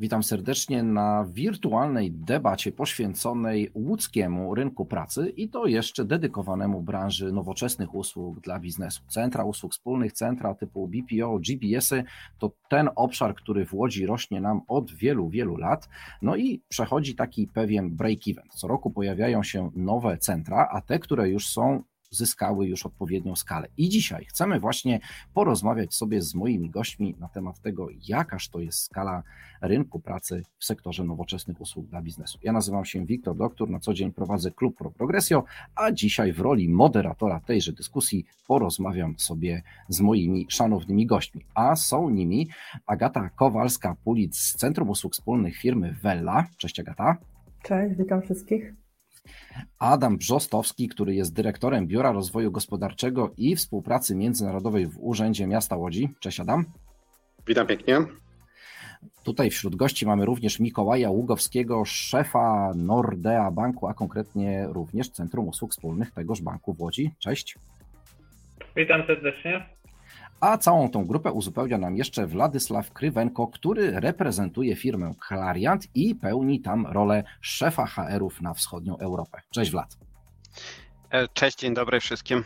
Witam serdecznie na wirtualnej debacie poświęconej łódzkiemu rynku pracy i to jeszcze dedykowanemu branży nowoczesnych usług dla biznesu. Centra usług wspólnych, centra typu BPO, GBS-y to ten obszar, który w Łodzi rośnie nam od wielu, wielu lat. No i przechodzi taki pewien break-even. Co roku pojawiają się nowe centra, a te, które już są zyskały już odpowiednią skalę. I dzisiaj chcemy właśnie porozmawiać sobie z moimi gośćmi na temat tego, jakaż to jest skala rynku pracy w sektorze nowoczesnych usług dla biznesu. Ja nazywam się Wiktor Doktor, na co dzień prowadzę klub Pro Progresio, a dzisiaj w roli moderatora tejże dyskusji porozmawiam sobie z moimi szanownymi gośćmi. A są nimi Agata Kowalska-Pulic z Centrum Usług Wspólnych firmy Vella. Cześć Agata. Cześć, witam wszystkich. Adam Brzostowski, który jest dyrektorem Biura Rozwoju Gospodarczego i Współpracy Międzynarodowej w Urzędzie Miasta Łodzi. Cześć Adam. Witam pięknie. Tutaj wśród gości mamy również Mikołaja Ługowskiego, szefa Nordea Banku, a konkretnie również Centrum Usług Wspólnych tegoż banku w Łodzi. Cześć. Witam serdecznie. A całą tą grupę uzupełnia nam jeszcze Władysław Krywenko, który reprezentuje firmę Clariant i pełni tam rolę szefa HR-ów na wschodnią Europę. Cześć Wlad. E, cześć, dzień dobry wszystkim.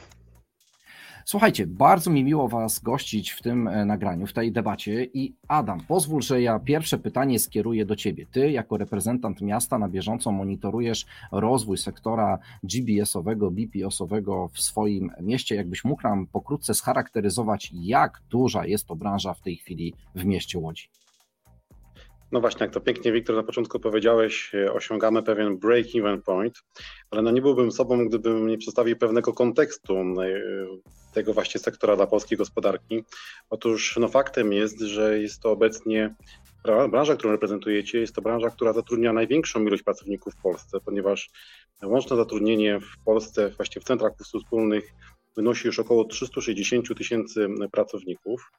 Słuchajcie, bardzo mi miło Was gościć w tym e, nagraniu, w tej debacie. I Adam, pozwól, że ja pierwsze pytanie skieruję do Ciebie. Ty, jako reprezentant miasta, na bieżąco monitorujesz rozwój sektora GBS-owego, BPS-owego w swoim mieście. Jakbyś mógł nam pokrótce scharakteryzować, jak duża jest to branża w tej chwili w mieście Łodzi? No właśnie, jak to pięknie Wiktor na początku powiedziałeś, e, osiągamy pewien break-even point, ale no nie byłbym sobą, gdybym nie przedstawił pewnego kontekstu e, tego właśnie sektora dla polskiej gospodarki. Otóż no faktem jest, że jest to obecnie branża, którą reprezentujecie, jest to branża, która zatrudnia największą ilość pracowników w Polsce, ponieważ łączne zatrudnienie w Polsce właśnie w centrach usług wspólnych wynosi już około 360 tysięcy pracowników.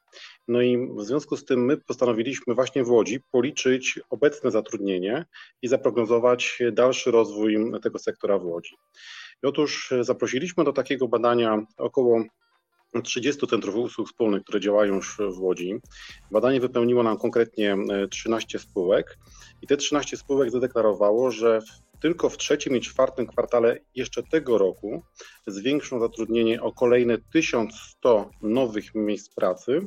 No i w związku z tym my postanowiliśmy właśnie w Łodzi policzyć obecne zatrudnienie i zaprognozować dalszy rozwój tego sektora w Łodzi. I otóż zaprosiliśmy do takiego badania około 30 centrów usług wspólnych, które działają już w Łodzi. Badanie wypełniło nam konkretnie 13 spółek i te 13 spółek zadeklarowało, że tylko w trzecim i czwartym kwartale jeszcze tego roku zwiększą zatrudnienie o kolejne 1100 nowych miejsc pracy.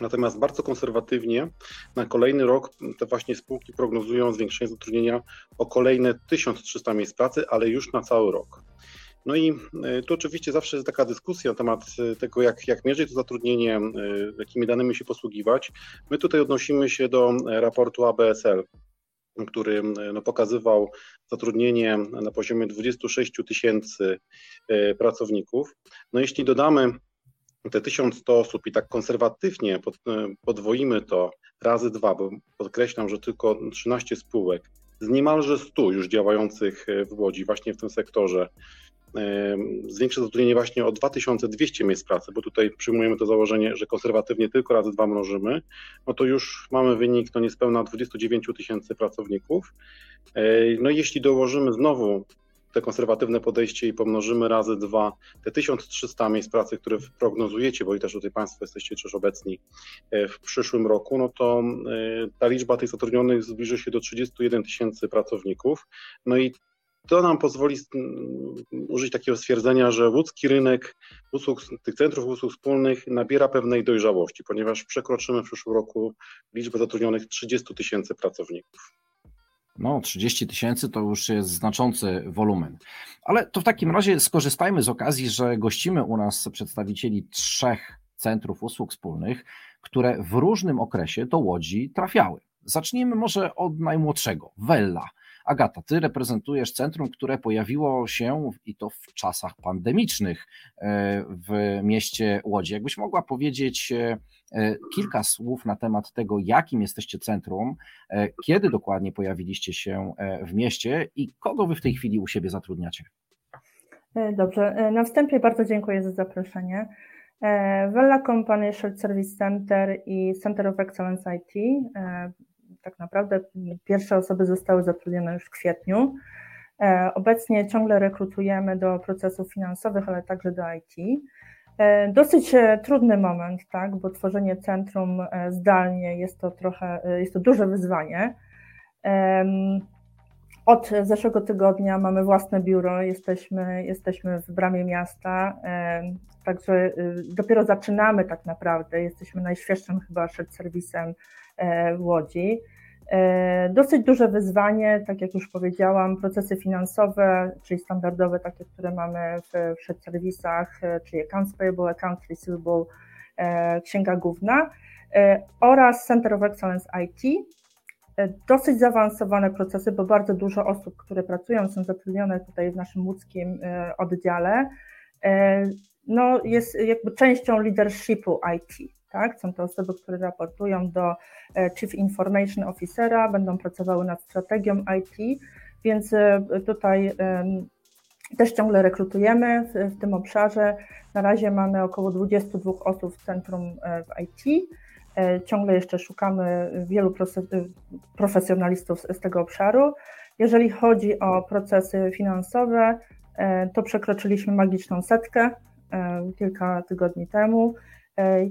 Natomiast bardzo konserwatywnie na kolejny rok te właśnie spółki prognozują zwiększenie zatrudnienia o kolejne 1300 miejsc pracy, ale już na cały rok. No i e, tu oczywiście zawsze jest taka dyskusja na temat e, tego, jak, jak mierzyć to zatrudnienie, e, jakimi danymi się posługiwać. My tutaj odnosimy się do raportu ABSL, który no, pokazywał zatrudnienie na poziomie 26 tysięcy pracowników. No jeśli dodamy te 1100 osób i tak konserwatywnie pod, podwoimy to razy dwa, bo podkreślam, że tylko 13 spółek z niemalże 100 już działających w Łodzi właśnie w tym sektorze zwiększy zatrudnienie właśnie o 2200 miejsc pracy, bo tutaj przyjmujemy to założenie, że konserwatywnie tylko razy dwa mnożymy, no to już mamy wynik to niespełna 29 tysięcy pracowników. No i jeśli dołożymy znowu te konserwatywne podejście i pomnożymy razy dwa te 1300 miejsc pracy, które prognozujecie, bo i też tutaj Państwo jesteście też obecni e, w przyszłym roku, no to e, ta liczba tych zatrudnionych zbliży się do 31 tysięcy pracowników. No i to nam pozwoli użyć takiego stwierdzenia, że łódzki rynek usług, tych centrów usług wspólnych nabiera pewnej dojrzałości, ponieważ przekroczymy w przyszłym roku liczbę zatrudnionych 30 tysięcy pracowników. No, 30 tysięcy to już jest znaczący wolumen. Ale to w takim razie skorzystajmy z okazji, że gościmy u nas przedstawicieli trzech centrów usług wspólnych, które w różnym okresie do Łodzi trafiały. Zacznijmy może od najmłodszego, Wella. Agata, ty reprezentujesz centrum, które pojawiło się i to w czasach pandemicznych w mieście Łodzi. Jakbyś mogła powiedzieć kilka słów na temat tego, jakim jesteście centrum, kiedy dokładnie pojawiliście się w mieście i kogo wy w tej chwili u siebie zatrudniacie? Dobrze, na wstępie bardzo dziękuję za zaproszenie. Vella Company Shared Service Center i Center of Excellence IT. Tak naprawdę pierwsze osoby zostały zatrudnione już w kwietniu. Obecnie ciągle rekrutujemy do procesów finansowych, ale także do IT. Dosyć trudny moment, tak, bo tworzenie centrum zdalnie jest to trochę, jest to duże wyzwanie. Od zeszłego tygodnia mamy własne biuro, jesteśmy, jesteśmy w bramie miasta, także dopiero zaczynamy tak naprawdę. Jesteśmy najświeższym chyba shared serwisem w Łodzi. Dosyć duże wyzwanie, tak jak już powiedziałam, procesy finansowe, czyli standardowe, takie, które mamy w shared serwisach, czyli accounts payable, accounts receivable, księga główna oraz Center of Excellence IT, dosyć zaawansowane procesy, bo bardzo dużo osób, które pracują, są zatrudnione tutaj w naszym łódzkim oddziale, no jest jakby częścią leadershipu IT. Tak? Są to osoby, które raportują do Chief Information Officera, będą pracowały nad strategią IT, więc tutaj też ciągle rekrutujemy w, tym obszarze. Na razie mamy około 22 osób w centrum w IT. Ciągle jeszcze szukamy wielu profesjonalistów z tego obszaru. Jeżeli chodzi o procesy finansowe, to przekroczyliśmy magiczną setkę kilka tygodni temu.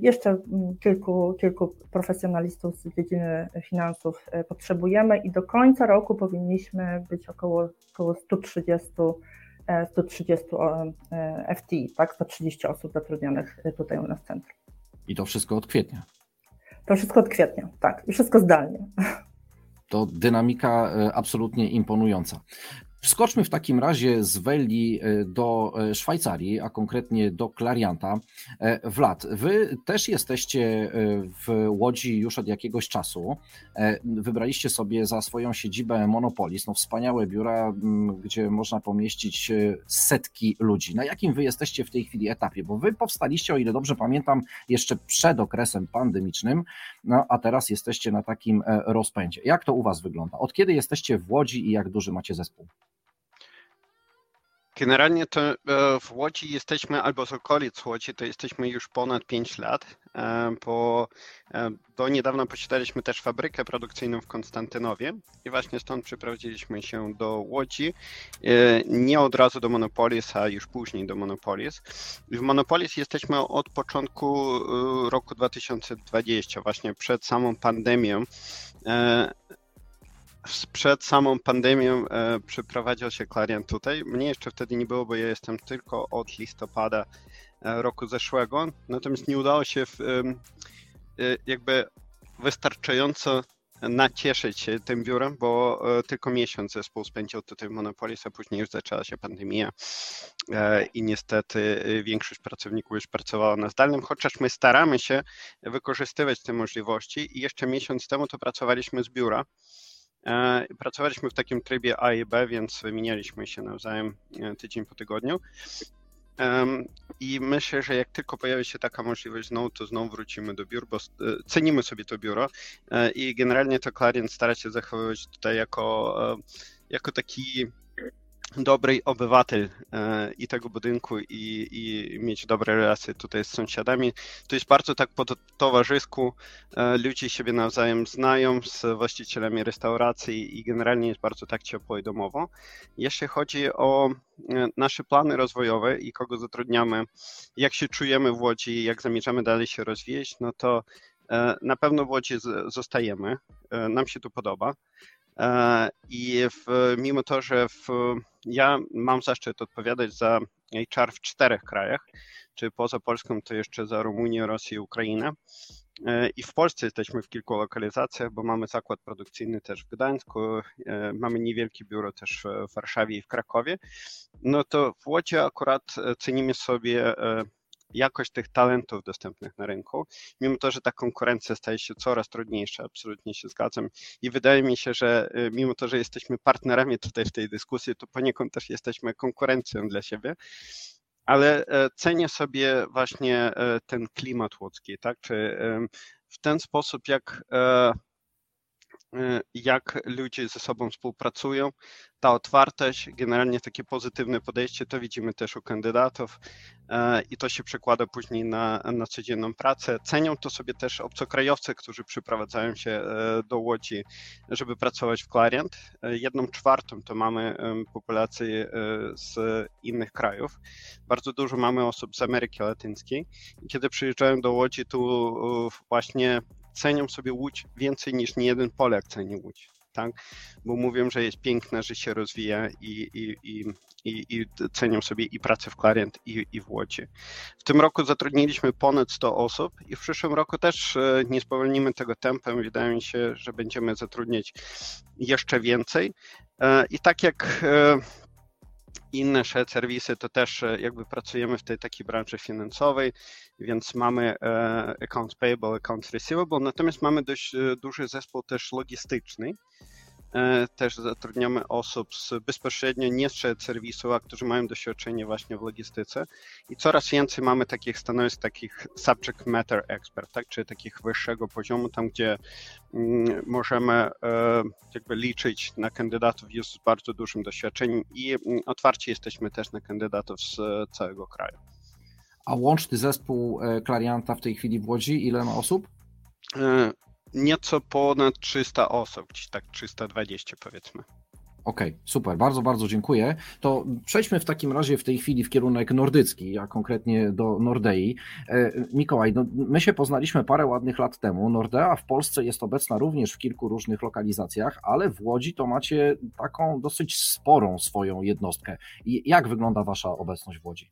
Jeszcze kilku, kilku profesjonalistów z dziedziny finansów potrzebujemy i do końca roku powinniśmy być około, około 130, 130 FTI, tak? 130 osób zatrudnionych tutaj u nas w centrum. I to wszystko od kwietnia. To wszystko od kwietnia, tak, i wszystko zdalnie. To dynamika absolutnie imponująca. Wskoczmy w takim razie z Welli do Szwajcarii, a konkretnie do Klarianta. Wlad, wy też jesteście w Łodzi już od jakiegoś czasu. Wybraliście sobie za swoją siedzibę Monopolis, no wspaniałe biura, gdzie można pomieścić setki ludzi. Na jakim wy jesteście w tej chwili etapie? Bo wy powstaliście, o ile dobrze pamiętam, jeszcze przed okresem pandemicznym, no a teraz jesteście na takim rozpędzie. Jak to u was wygląda? Od kiedy jesteście w Łodzi i jak duży macie zespół? Generalnie to w Łodzi jesteśmy, albo z okolic Łodzi, to jesteśmy już ponad 5 lat, bo do niedawna posiadaliśmy też fabrykę produkcyjną w Konstantynowie i właśnie stąd przeprowadziliśmy się do Łodzi, nie od razu do Monopolis, a już później do Monopolis. W Monopolis jesteśmy od początku roku 2020, właśnie przed samą pandemią przed samą pandemią e, przeprowadził się Clarion tutaj. Mnie jeszcze wtedy nie było, bo ja jestem tylko od listopada roku zeszłego. Natomiast nie udało się w, e, jakby wystarczająco nacieszyć się tym biurem, bo e, tylko miesiąc zespół spędził tutaj w Monopolis, a później już zaczęła się pandemia i niestety większość pracowników już pracowała na zdalnym, chociaż my staramy się wykorzystywać te możliwości i jeszcze miesiąc temu to pracowaliśmy z biura. Pracowaliśmy w takim trybie A i B, więc wymienialiśmy się nawzajem tydzień po tygodniu. I myślę, że jak tylko pojawi się taka możliwość znowu, to znowu wrócimy do biur, bo cenimy sobie to biuro i generalnie to Clarion stara się zachowywać tutaj jako, jako taki dobry obywatel i tego budynku i, i mieć dobre relacje tutaj z sąsiadami. To jest bardzo tak po towarzysku, ludzie siebie nawzajem znają z właścicielami restauracji i generalnie jest bardzo tak ciepło i domowo. Jeśli chodzi o nasze plany rozwojowe i kogo zatrudniamy, jak się czujemy w Łodzi, jak zamierzamy dalej się rozwijać, no to na pewno w Łodzi zostajemy, nam się tu podoba. I w, mimo to, że w, ja mam zaszczyt odpowiadać za HR w czterech krajach, czy poza Polską to jeszcze za Rumunię, Rosję i Ukrainę. I w Polsce jesteśmy w kilku lokalizacjach, bo mamy zakład produkcyjny też w Gdańsku, mamy niewielkie biuro też w Warszawie i w Krakowie. No to w Łodzi akurat cenimy sobie jakość tych talentów dostępnych na rynku, mimo to, że ta konkurencja staje się coraz trudniejsza, absolutnie się zgadzam. I wydaje mi się, że y, mimo to, że jesteśmy partnerami tutaj w tej dyskusji, to poniekąd też jesteśmy konkurencją dla siebie ale e, cenię sobie właśnie e, ten klimat łódzki, tak? Czy w ten sposób, jak e, jak ludzie ze sobą współpracują. Ta otwartość, generalnie takie pozytywne podejście, to widzimy też u kandydatów e, i to się przekłada później na, na codzienną pracę. Cenią to sobie też obcokrajowcy, którzy przyprowadzają się e, do Łodzi, żeby pracować w Clarient. Jedną czwartą to mamy populacji z innych krajów. Bardzo dużo mamy osób z Ameryki Latyńskiej. Kiedy przyjeżdżają do Łodzi, tu właśnie cenią sobie Łódź więcej niż niejeden Polak ceni Łódź. Tak? Bo mówią, że jest piękna, że się rozwija i, i, i, i, i cenią sobie i pracę w Clarient i, i w Łodzi. W tym roku zatrudniliśmy ponad 100 osób i w przyszłym roku też e, nie spowolnimy tego tempem. Wydaje mi się, że będziemy zatrudniać jeszcze więcej. E, I tak jak e, inne shared serwisy, to też e, jakby pracujemy w tej takiej branży finansowej, więc mamy e, accounts payable, accounts receivable, natomiast mamy dość e, duży zespół też logistyczny, też zatrudniamy osób z bezpośrednio nie z serwisu, a którzy mają doświadczenie właśnie w logistyce i coraz więcej mamy takich stanowisk, takich subject matter expert, tak, czyli takich wyższego poziomu, tam gdzie mm, możemy e, jakby liczyć na kandydatów już z bardzo dużym doświadczeniem i mm, otwarci jesteśmy też na kandydatów z całego kraju. A łączny zespół Klarianta w tej chwili w Łodzi, ile ma osób? E, nieco ponad 300 osób, gdzieś tak 320 powiedzmy. Okej, okay, super, bardzo, bardzo dziękuję. To przejdźmy w takim razie w tej chwili w kierunek nordycki, a konkretnie do Nordei. E, Mikołaj, no, my się poznaliśmy parę ładnych lat temu. Nordea w Polsce jest obecna również w kilku różnych lokalizacjach, ale w Łodzi to macie taką dosyć sporą swoją jednostkę. I jak wygląda Wasza obecność w Łodzi?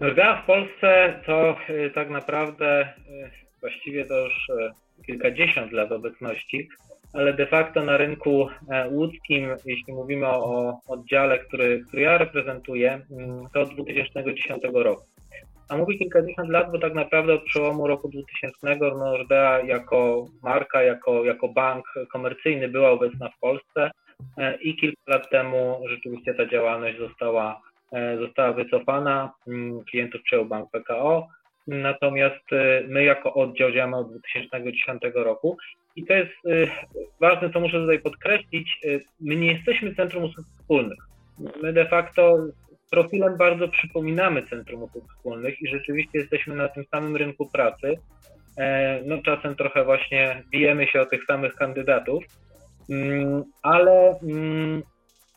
Nordea w Polsce to y, tak naprawdę y, właściwie to już e, kilkadziesiąt lat obecności, ale de facto na rynku e, łódzkim, jeśli mówimy o oddziale, który, który ja reprezentuję, mm, to od 2010 roku. A mówię kilkadziesiąt lat, bo tak naprawdę od przełomu roku 2000 Nordea jako marka, jako, jako bank komercyjny była obecna w Polsce e, i kilka lat temu rzeczywiście ta działalność została, została wycofana. Mm, klientów przejął bank PKO natomiast y, my jako oddział działamy od 2010 roku i to jest y, ważne, co muszę tutaj podkreślić, y, my nie jesteśmy Centrum Usług Wspólnych. My de facto profilem bardzo przypominamy Centrum Usług Wspólnych i rzeczywiście jesteśmy na tym samym rynku pracy. E, no czasem trochę właśnie bijemy się o tych samych kandydatów, mm, ale mm,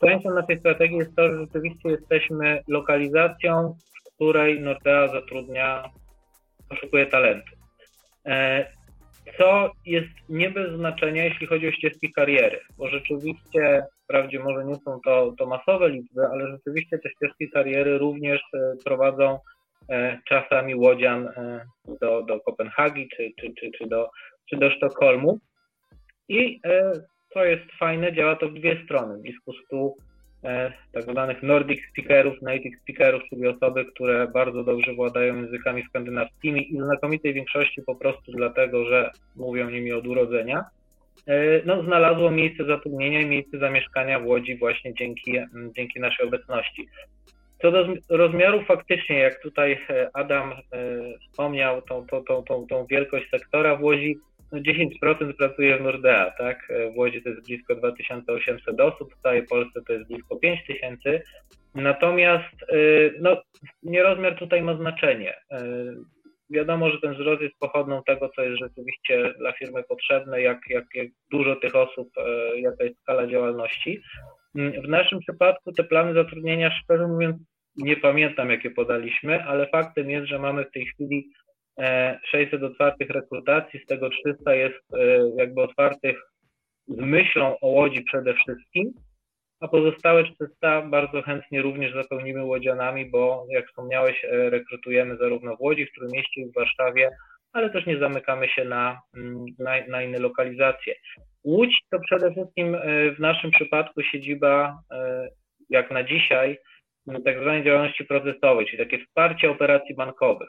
częścią naszej strategii jest to, że rzeczywiście jesteśmy lokalizacją, w której Nordea zatrudnia poszukuje talentu. E, co jest nie bez znaczenia, jeśli chodzi o ścieżki kariery, bo rzeczywiście, wprawdzie może nie są to, to masowe liczby, ale rzeczywiście te ścieżki kariery również e, prowadzą e, czasami łodzian do, do Kopenhagi czy, czy, czy, czy, do, czy do Sztokholmu. I co jest fajne, działa to w dwie strony. Blisko 100 E, tak zwanych Nordic speakerów, native speakerów, czyli osoby, które bardzo dobrze władają językami skandynawskimi i w znakomitej większości po prostu dlatego, że mówią nimi od urodzenia, e, no, znalazło miejsce zatrudnienia i miejsce zamieszkania w Łodzi właśnie dzięki, dzięki naszej obecności. Co do rozmiarów faktycznie, jak tutaj e, Adam wspomniał, tą, tą, tą, tą, tą wielkość sektora w Łodzi, no 10% pracuje w Nordea, tak? W Łodzi to jest blisko 2800 osób, w całej Polsce to jest blisko 5000. Natomiast y, no, nierozmiar tutaj ma znaczenie. Y, wiadomo, że ten wzrost jest pochodną tego, co jest rzeczywiście dla firmy potrzebne, jak, jak, jak dużo tych osób, y, jaka jest skala działalności. W naszym przypadku te plany zatrudnienia, szczerze mówiąc, nie pamiętam, jakie podaliśmy, ale faktem jest, że mamy w tej chwili 600 e, otwartych rekrutacji, z tego 300 jest e, jakby otwartych z myślą o Łodzi przede wszystkim, a pozostałe 400 bardzo chętnie również zapełnimy łodzianami, bo jak wspomniałeś, e, rekrutujemy zarówno w Łodzi, w Trójmieście i w Warszawie, ale też nie zamykamy się na, mm, na, na inne lokalizacje. Łódź to przede wszystkim w naszym przypadku siedziba, jak na dzisiaj, tak zwanej działalności procesowej, czyli takie wsparcie operacji bankowych,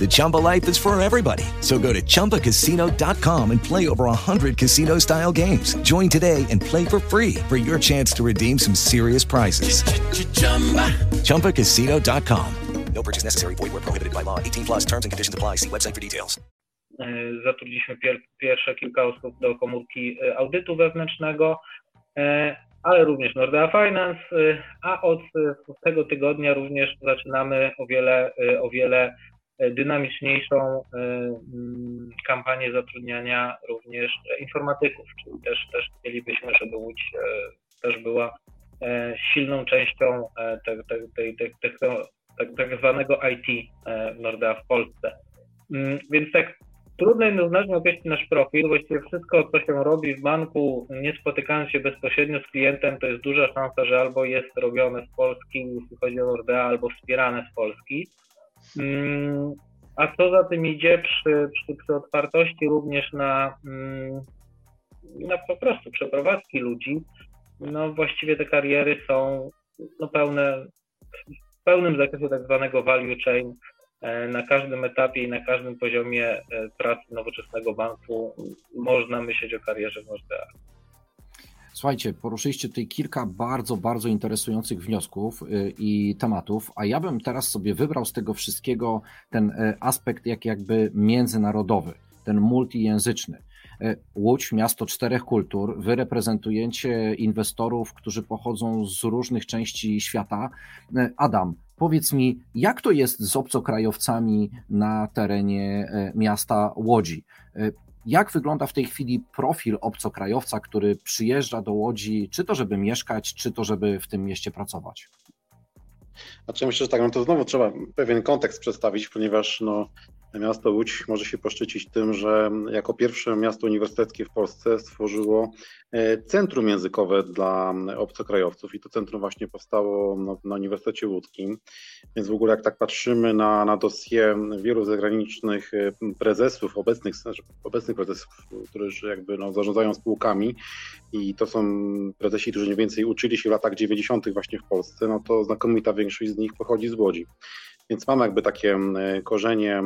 The Chumba life is for everybody. So go to ChumbaCasino.com and play over 100 casino style games. Join today and play for free for your chance to redeem some serious prizes. ChumbaCasino.com. No purchase necessary. Void where prohibited by law. 18 plus terms and conditions apply. See website for details. Zatrudniliśmy pier pierwsze kilka osób do komórki audytu wewnętrznego, ale również Nordea Finance, a od tego tygodnia również zaczynamy o wiele, o wiele dynamiczniejszą kampanię zatrudniania również informatyków, czyli też, też chcielibyśmy, żeby Łódź też była silną częścią tej, tej, tak, tak zwanego IT Nordea w Polsce. Więc tak trudno jednoznacznie określić nasz profil. Właściwie wszystko, co się robi w banku, nie spotykając się bezpośrednio z klientem, to jest duża szansa, że albo jest robione z Polski, jeśli chodzi o Nordea, albo wspierane z Polski. A co za tym idzie przy, przy, przy otwartości również na, na po prostu przeprowadzki ludzi, no właściwie te kariery są no, pełne, w pełnym zakresie tak zwanego value chain. Na każdym etapie i na każdym poziomie pracy nowoczesnego banku można myśleć o karierze w Nordea. Słuchajcie, poruszyliście tutaj kilka bardzo, bardzo interesujących wniosków i tematów, a ja bym teraz sobie wybrał z tego wszystkiego ten aspekt jak jakby międzynarodowy, ten multijęzyczny. Łódź, miasto czterech kultur, wy reprezentujecie inwestorów, którzy pochodzą z różnych części świata. Adam, powiedz mi, jak to jest z obcokrajowcami na terenie miasta Łodzi? Jak wygląda w tej chwili profil obcokrajowca, który przyjeżdża do Łodzi, czy to żeby mieszkać, czy to żeby w tym mieście pracować? Znaczy myślę, że tak, no to znowu trzeba pewien kontekst przedstawić, ponieważ no, miasto Łódź może się poszczycić tym, że jako pierwsze miasto uniwersyteckie w Polsce stworzyło centrum językowe dla obcokrajowców i to centrum właśnie powstało no, na Uniwersytecie Łódzkim. Więc w ogóle jak tak patrzymy na, na wielu zagranicznych prezesów, obecnych, znaczy obecnych prezesów, którzy jakby no, zarządzają spółkami i to są prezesi, którzy mniej więcej uczyli się w latach 90. właśnie w Polsce, no to znakomita większość z nich pochodzi z Łodzi. Więc mamy jakby takie korzenie,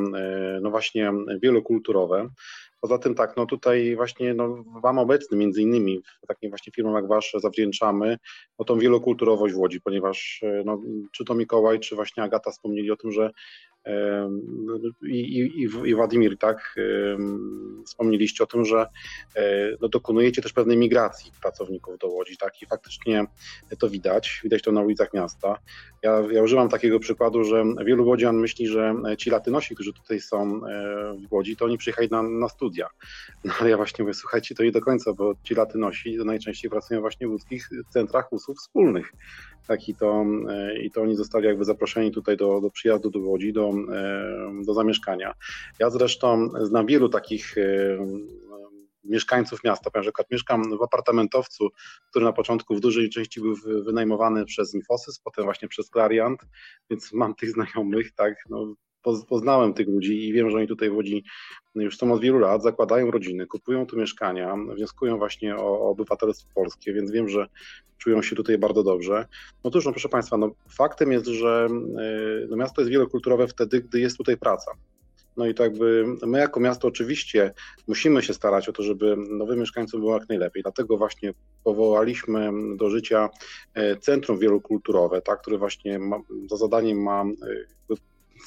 no właśnie wielokulturowe. Poza tym tak, no tutaj właśnie no, Wam obecnym, między innymi w takim właśnie firmom jak Wasze zawdzięczamy no, tą wielokulturowość w Łodzi, ponieważ no, czy to Mikołaj, czy właśnie Agata wspomnieli o tym, że i, i, i Władimir, tak, wspomnieliście o tym, że no, dokonujecie też pewnej migracji pracowników do Łodzi, tak, i faktycznie to widać, widać to na ulicach miasta. Ja, ja używam takiego przykładu, że wielu Łodzian myśli, że ci latynosi, którzy tutaj są w Łodzi, to oni przyjechali na, na studia. No ale ja właśnie mówię, słuchajcie, to nie do końca, bo ci latynosi najczęściej pracują właśnie w łódzkich centrach usług wspólnych. Tak, i to, i to oni zostali jakby zaproszeni tutaj do, do przyjazdu do Łodzi, do, do zamieszkania. Ja zresztą znam wielu takich mieszkańców miasta. Na przykład mieszkam w apartamentowcu, który na początku w dużej części był wynajmowany przez Infosys, potem właśnie przez Clariant, więc mam tych znajomych, tak, no, poznałem tych ludzi i wiem, że oni tutaj w Łodzi już są od wielu lat, zakładają rodziny, kupują tu mieszkania, wnioskują właśnie o, o obywatelstwo polskie, więc wiem, że czują się tutaj bardzo dobrze. No cóż, no proszę Państwa, no faktem jest, że no miasto jest wielokulturowe wtedy, gdy jest tutaj praca. No i to jakby my jako miasto oczywiście musimy się starać o to, żeby nowym mieszkańcom było jak najlepiej. Dlatego właśnie powołaliśmy do życia Centrum Wielokulturowe, tak, które właśnie ma, za zadaniem ma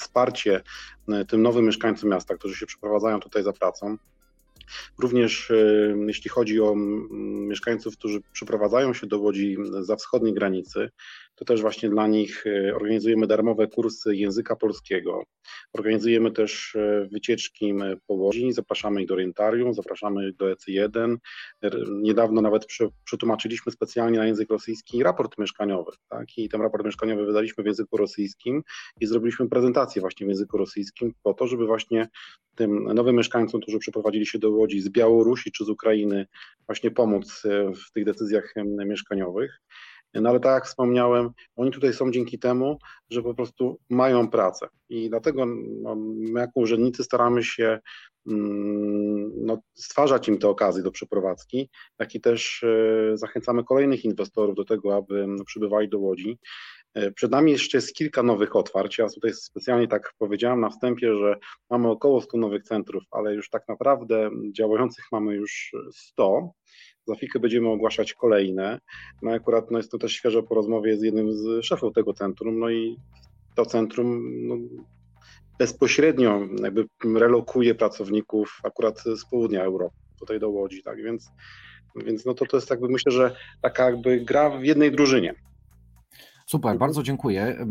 wsparcie tym nowym mieszkańcom miasta, którzy się przeprowadzają tutaj za pracą. Również jeśli chodzi o mieszkańców, którzy przyprowadzają się do Łodzi za wschodniej granicy, to też właśnie dla nich e, organizujemy darmowe kursy języka polskiego. Organizujemy też e, wycieczki po Łodzi, zapraszamy ich do Orientarium, zapraszamy ich do EC1. Niedawno nawet przetłumaczyliśmy specjalnie na język rosyjski raport mieszkaniowy. Tak? I ten raport mieszkaniowy wydaliśmy w języku rosyjskim i zrobiliśmy prezentację właśnie w języku rosyjskim po to, żeby właśnie tym nowym mieszkańcom, którzy przeprowadzili się do Łodzi z Białorusi czy z Ukrainy, właśnie pomóc e, w tych decyzjach mieszkaniowych. No ale tak jak wspomniałem, oni tutaj są dzięki temu, że po prostu mają pracę. I dlatego no, my jako urzędnicy staramy się mm, no, stwarzać im te okazje do przeprowadzki, jak i też e, zachęcamy kolejnych inwestorów do tego, aby no, przybywali do Łodzi. E, przed nami jeszcze jest kilka nowych otwarć. Ja tutaj specjalnie tak powiedziałem na wstępie, że mamy około 100 nowych centrów, ale już tak naprawdę działających mamy już 100. Za chwilkę będziemy ogłaszać kolejne. No akurat no jest to też świeżo po rozmowie z jednym z szefów tego centrum, no i to centrum no, bezpośrednio jakby relokuje pracowników akurat z południa Europy, tutaj do Łodzi, tak, więc, więc no to, to jest jakby myślę, że taka jakby gra w jednej drużynie. Super, bardzo dziękuję.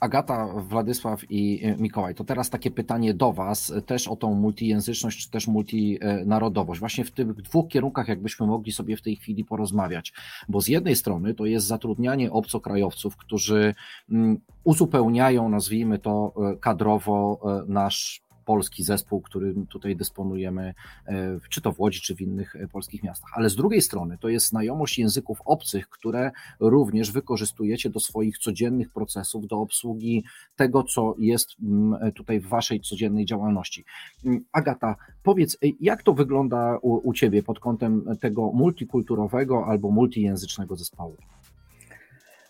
E, Agata, Władysław i e, Mikołaj, to teraz takie pytanie do Was, e, też o tą multijęzyczność, czy też multinarodowość. Właśnie w tych dwóch kierunkach, jakbyśmy mogli sobie w tej chwili porozmawiać. Bo z jednej strony to jest zatrudnianie obcokrajowców, którzy mm, uzupełniają, nazwijmy to kadrowo, nasz polski zespół, którym tutaj dysponujemy, e, czy to w Łodzi, czy w innych e, polskich miastach. Ale z drugiej strony to jest znajomość języków obcych, które również wykorzystujecie do swoich codziennych procesów, do obsługi tego, co jest mm, tutaj w waszej codziennej działalności. Mm, Agata, powiedz, e, jak to wygląda u, u ciebie pod kątem tego multikulturowego albo multijęzycznego zespołu?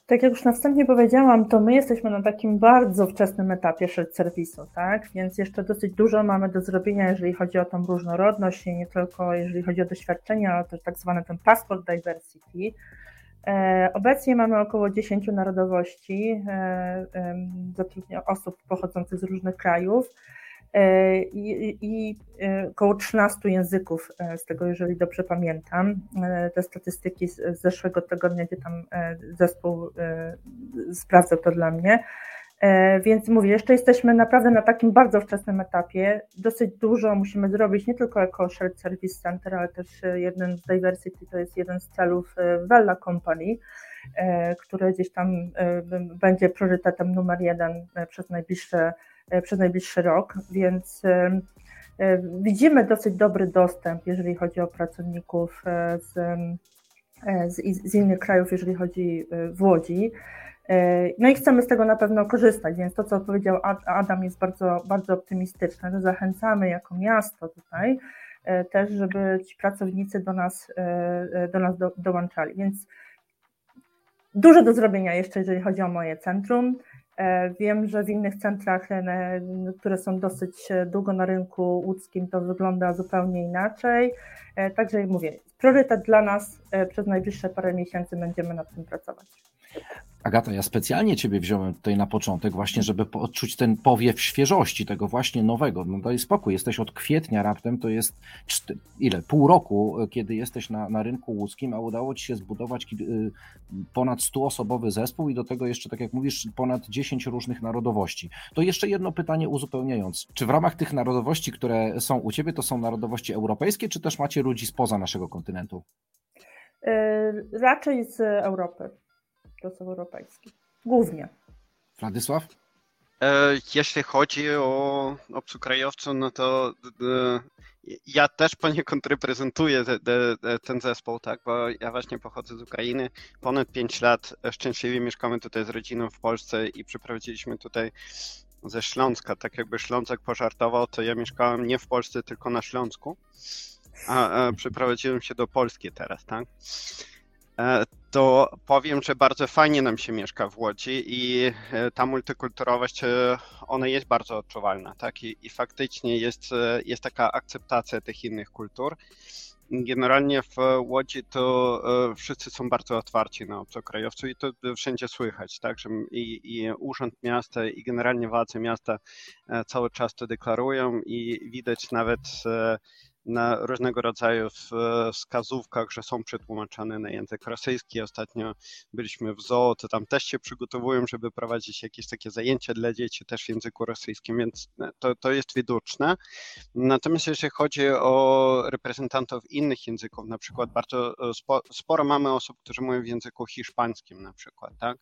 Tak jak już na wstępie powiedziałam, to my jesteśmy na takim bardzo wczesnym etapie serwisu, tak? Więc jeszcze dosyć dużo mamy do zrobienia, jeżeli chodzi o tą różnorodność i nie tylko jeżeli chodzi o doświadczenia, ale też tak zwany ten passport diversity. E, obecnie mamy około 10 narodowości e, osób pochodzących z różnych krajów. E, i, e, około 13 języków, e, z tego jeżeli dobrze pamiętam, te statystyki z zeszłego tygodnia, gdzie tam zespół sprawdzał to dla mnie. Więc mówię, jeszcze jesteśmy naprawdę na takim bardzo wczesnym etapie. Dosyć dużo musimy zrobić, nie tylko jako Shared Service Center, ale też jeden z diversity to jest jeden z celów Vella Company, które gdzieś tam będzie priorytetem numer jeden przez najbliższe przez najbliższy rok, więc e, e, widzimy dosyć dobry dostęp, jeżeli chodzi o pracowników z, z, z innych krajów, jeżeli chodzi w Łodzi. No i chcemy z tego na pewno korzystać, więc to, co powiedział Adam, jest bardzo, bardzo optymistyczne. No zachęcamy jako miasto tutaj też, żeby ci pracownicy do nas, do nas do, dołączali. Więc dużo do zrobienia jeszcze, jeżeli chodzi o moje centrum. E, wiem, że w innych centrach, e, które są dosyć e, długo na rynku łódzkim, to wygląda zupełnie inaczej. Także mówię, priorytet dla nas przez najbliższe parę miesięcy będziemy nad tym pracować. Agata, ja specjalnie Ciebie wziąłem tutaj na początek, właśnie, żeby odczuć ten powiew świeżości, tego właśnie nowego. No daj spokój, jesteś od kwietnia raptem, to jest ile? Pół roku, kiedy jesteś na, na rynku łódzkim, a udało Ci się zbudować y, ponad 100-osobowy zespół i do tego jeszcze, tak jak mówisz, ponad 10 różnych narodowości. To jeszcze jedno pytanie uzupełniając. Czy w ramach tych narodowości, które są u Ciebie, to są narodowości europejskie, czy też macie ludzi spoza naszego kontynentu? Yy, raczej z Europy są europejskie. Głównie. Władysław? E, jeśli chodzi o obcokrajowców, no to e, ja też poniekąd reprezentuję te, te, ten zespół, tak, bo ja właśnie pochodzę z Ukrainy. Ponad 5 lat szczęśliwie mieszkamy tutaj z rodziną w Polsce i przeprowadziliśmy tutaj ze Śląska. Tak jakby Ślązak pożartował, to ja mieszkałem nie w Polsce, tylko na Śląsku, a, a przeprowadziłem się do Polski teraz, tak. E, to powiem, że bardzo fajnie nam się mieszka w Łodzi i e, ta multikulturowość, e, ona jest bardzo odczuwalna, tak? I, i faktycznie jest, jest taka akceptacja tych innych kultur. Generalnie w Łodzi to wszyscy są bardzo otwarci na obcokrajowców i to wszędzie słychać, tak? Że i, i Urząd Miasta i generalnie władze miasta cały czas to deklarują i widać nawet na różnego rodzaju wskazówkach, że są przetłumaczone na język rosyjski. Ostatnio byliśmy w zoo, to tam też się przygotowują, żeby prowadzić jakieś takie zajęcia dla dzieci też w języku rosyjskim, więc to, to jest widoczne. Natomiast jeśli chodzi o reprezentantów innych języków, na przykład bardzo sporo mamy osób, którzy mówią w języku hiszpańskim na przykład, tak?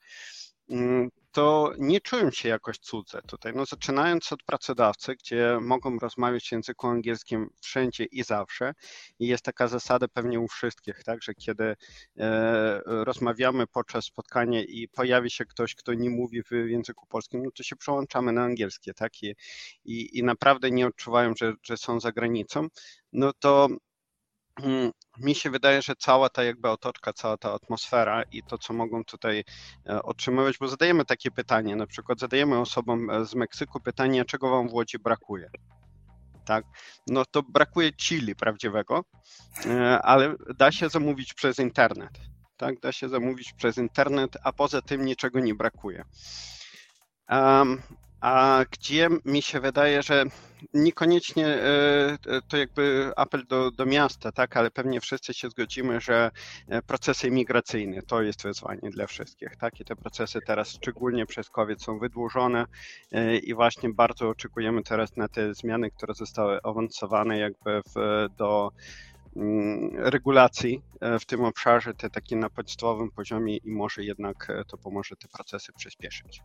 To nie czują się jakoś cudze tutaj. No, zaczynając od pracodawcy, gdzie mogą rozmawiać w języku angielskim wszędzie i zawsze. I jest taka zasada pewnie u wszystkich, tak, że kiedy e, rozmawiamy podczas spotkania i pojawi się ktoś, kto nie mówi w języku polskim, no to się przełączamy na angielskie, tak, i, i, i naprawdę nie odczuwają, że, że są za granicą. No to mi się wydaje, że cała ta jakby otoczka, cała ta atmosfera i to, co mogą tutaj e, otrzymywać, bo zadajemy takie pytanie, na przykład zadajemy osobom e, z Meksyku pytanie, czego wam w Łodzi brakuje? Tak, no to brakuje chili prawdziwego, e, ale da się zamówić przez internet. Tak, da się zamówić przez internet, a poza tym niczego nie brakuje. A gdzie mi się wydaje, że niekoniecznie e, to jakby apel do, do miasta, tak, ale pewnie wszyscy się zgodzimy, że e, procesy imigracyjne to jest wyzwanie dla wszystkich, tak, i te procesy teraz szczególnie przez COVID są wydłużone e, i właśnie bardzo oczekujemy teraz na te zmiany, które zostały awansowane jakby w, do regulacji e, w tym obszarze, te takie na podstawowym poziomie i może jednak e, to pomoże te procesy przyspieszyć.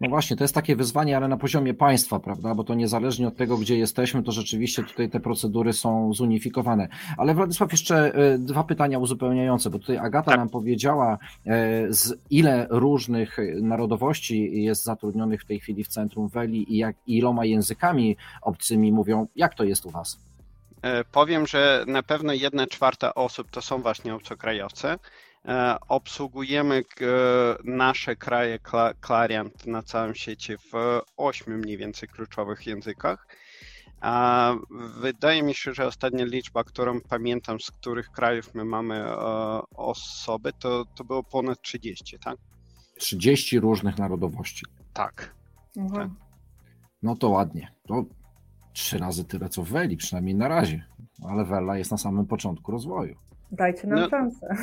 No właśnie, to jest takie wyzwanie, ale na poziomie państwa, prawda, bo to niezależnie od tego, gdzie jesteśmy, to rzeczywiście tutaj te procedury są zunifikowane. Ale Władysław, jeszcze e, dwa pytania uzupełniające, bo tutaj Agata tak. nam powiedziała, z ile różnych narodowości jest zatrudnionych w tej chwili w Centrum Weli i jak, iloma językami obcymi mówią, jak to jest u Was? E, powiem, że na pewno jedna czwarta osób to są właśnie obcokrajowcy. E, obsługujemy nasze kraje Clariant na całym świecie w ośmiu mniej więcej kluczowych językach. A wydaje mi się, że ostatnia liczba, którą pamiętam, z których krajów my mamy e, osoby, to, to było ponad 30, tak? 30 różnych narodowości. Tak. Mhm. tak. No to ładnie. To trzy razy tyle co Weli, przynajmniej na razie. Ale Wella jest na samym początku rozwoju. Dajcie nam no. szansę.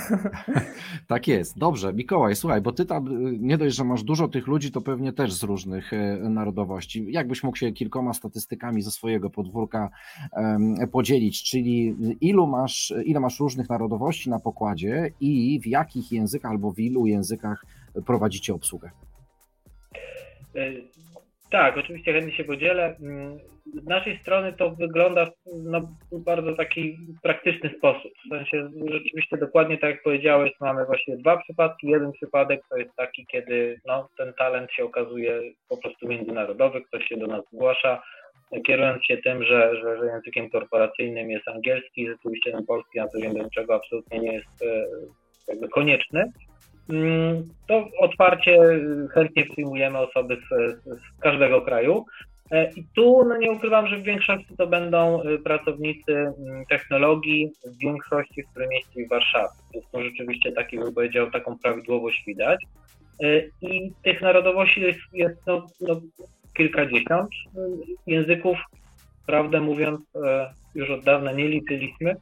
tak jest. Dobrze, Mikołaj, słuchaj, bo ty tam nie dość, że masz dużo tych ludzi, to pewnie też z różnych e, narodowości. Jakbyś mógł się kilkoma statystykami ze swojego podwórka um, podzielić, czyli ilu masz, ile masz różnych narodowości na pokładzie i w jakich językach albo w ilu językach prowadzicie obsługę? Tak, oczywiście chętnie się podzielę. Mm, z naszej strony to wygląda no, w bardzo taki praktyczny sposób. W sensie rzeczywiście dokładnie tak jak powiedziałeś, mamy właśnie dwa przypadki. Jeden przypadek to jest taki, kiedy no, ten talent się okazuje po prostu międzynarodowy, ktoś się do nas zgłasza, kierując się tym, że, że, że językiem korporacyjnym jest angielski, rzeczywiście ten polski na co dzień czego absolutnie nie jest e, jakby konieczny. Mm, to otwarcie chętnie przyjmujemy osoby z, z każdego kraju. E, I tu no nie ukrywam, że w większości to będą e, pracownicy mm, technologii, w większości, w której mieści w Warszawie. To rzeczywiście taki, bym powiedział, taką prawidłowość widać. E, I tych narodowości jest, jest no, no, kilkadziesiąt języków, prawdę mówiąc, już od dawna nie liczyliśmy,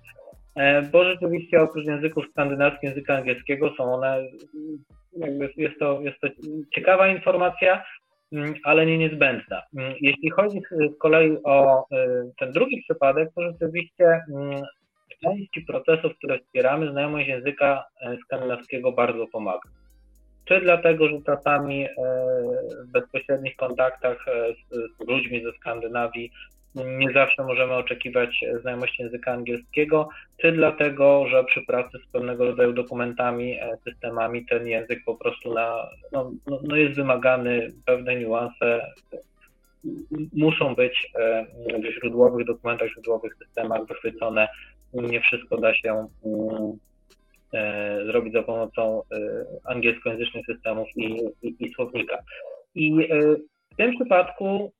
bo rzeczywiście oprócz języków skandynawskich, języka angielskiego są one, jakby jest to, jest to ciekawa informacja, Mm, ale nie niezbędna. Mm, jeśli chodzi z kolei o y, ten drugi przypadek, to rzeczywiście mm, części procesów, które wspieramy, znajomość języka e, skandynawskiego bardzo pomaga. Czy dlatego, że czasami e, w bezpośrednich kontaktach e, z ludźmi ze Skandynawii nie zawsze możemy oczekiwać znajomości języka angielskiego, czy dlatego, że przy pracy z pewnego rodzaju dokumentami, e, systemami ten język po prostu na, no, no, no jest wymagany, pewne niuanse muszą być e, w źródłowych dokumentach, źródłowych systemach wychwycone. Nie wszystko da się mm, e, zrobić za pomocą angielskojęzycznych systemów i, i, i słownika. I w tym przypadku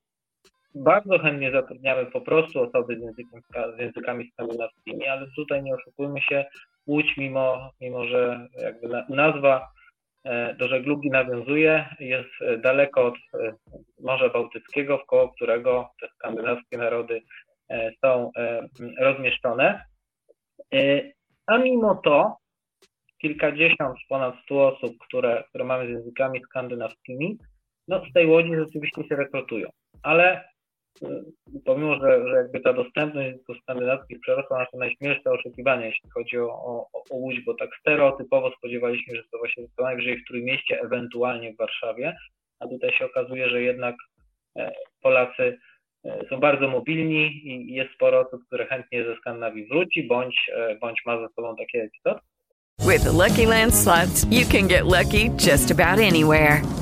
bardzo chętnie zatrudniamy po prostu osoby z, językiem, z językami skandynawskimi, ale tutaj nie oszukujmy się, Łódź, mimo, mimo że jakby nazwa e, do żeglugi nawiązuje, jest daleko od e, Morza Bałtyckiego, wkoło którego te skandynawskie narody są rozmieszczone. A mimo to kilkadziesiąt, ponad stu osób, które, które mamy z językami skandynawskimi, no z tej łodzi rzeczywiście się rekrutują. Ale pomimo, że, że jakby ta dostępność języków skandynawskich przerosła nasze najśmielsze oczekiwania, jeśli chodzi o, o, o Łódź, bo tak stereotypowo spodziewaliśmy się, że to właśnie to najwyżej w Trójmieście, ewentualnie w Warszawie, a tutaj się okazuje, że jednak e, Polacy e, są bardzo mobilni i jest sporo osób, które chętnie ze Skandynawii wróci, bądź, e, bądź ma ze sobą takie epizod. With the Lucky Land slots, you can get lucky just about anywhere.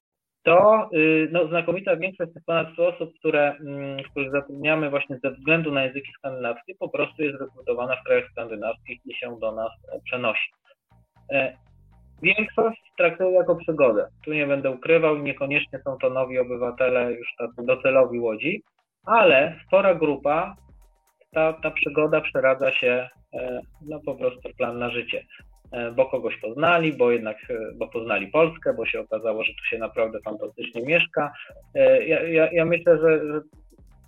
To no, znakomita większość tych ponad 100 osób, które, mm, których zatrudniamy właśnie ze względu na języki skandynawskie, po prostu jest rekrutowana w krajach skandynawskich i się do nas przenosi. E, Większość traktuję jako przygodę. Tu nie będę ukrywał, niekoniecznie są to nowi obywatele, już tacy docelowi Łodzi, ale spora grupa, ta, ta przygoda przeradza się e, no, po prostu plan na życie. E, bo kogoś poznali, bo jednak bo poznali Polskę, bo się okazało, że tu się naprawdę fantastycznie mieszka. Ja, ja, ja myślę, że, że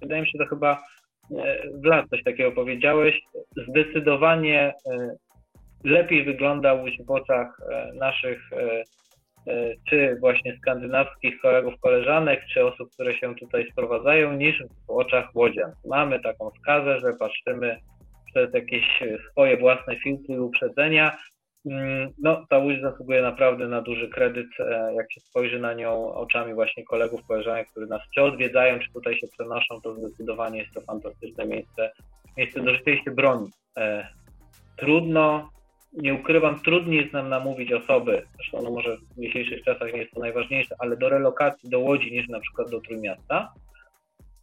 wydaje mi się, że chyba Vlad coś takiego powiedziałeś, zdecydowanie lepiej wygląda Łódź w oczach naszych czy właśnie skandynawskich kolegów, koleżanek, czy osób, które się tutaj sprowadzają, niż w oczach łodzian. Mamy taką skazę, że patrzymy przez jakieś swoje własne filtry i uprzedzenia. No, ta Łódź zasługuje naprawdę na duży kredyt, jak się spojrzy na nią oczami właśnie kolegów, koleżanek, którzy nas czy odwiedzają, czy tutaj się przenoszą, to zdecydowanie jest to fantastyczne miejsce, miejsce do życia się broni. Trudno nie ukrywam, trudniej jest nam namówić osoby, zresztą no może w dzisiejszych czasach nie jest to najważniejsze, ale do relokacji do Łodzi niż na przykład do Trójmiasta,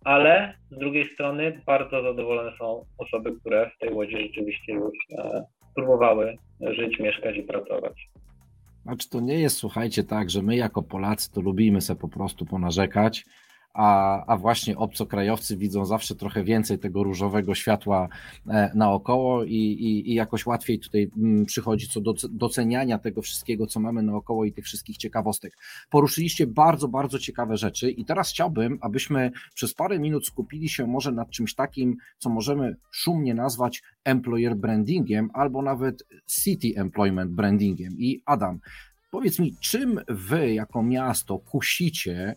ale z drugiej strony bardzo zadowolone są osoby, które w tej Łodzi rzeczywiście już e, próbowały żyć, mieszkać i pracować. Znaczy to nie jest, słuchajcie, tak, że my jako Polacy to lubimy sobie po prostu ponarzekać, a, a właśnie obcokrajowcy widzą zawsze trochę więcej tego różowego światła e, naokoło i, i, i jakoś łatwiej tutaj mm, przychodzi co do doceniania tego wszystkiego, co mamy naokoło i tych wszystkich ciekawostek. Poruszyliście bardzo, bardzo ciekawe rzeczy i teraz chciałbym, abyśmy przez parę minut skupili się może nad czymś takim, co możemy szumnie nazwać employer brandingiem albo nawet city employment brandingiem. I Adam, Powiedz mi, czym wy jako miasto kusicie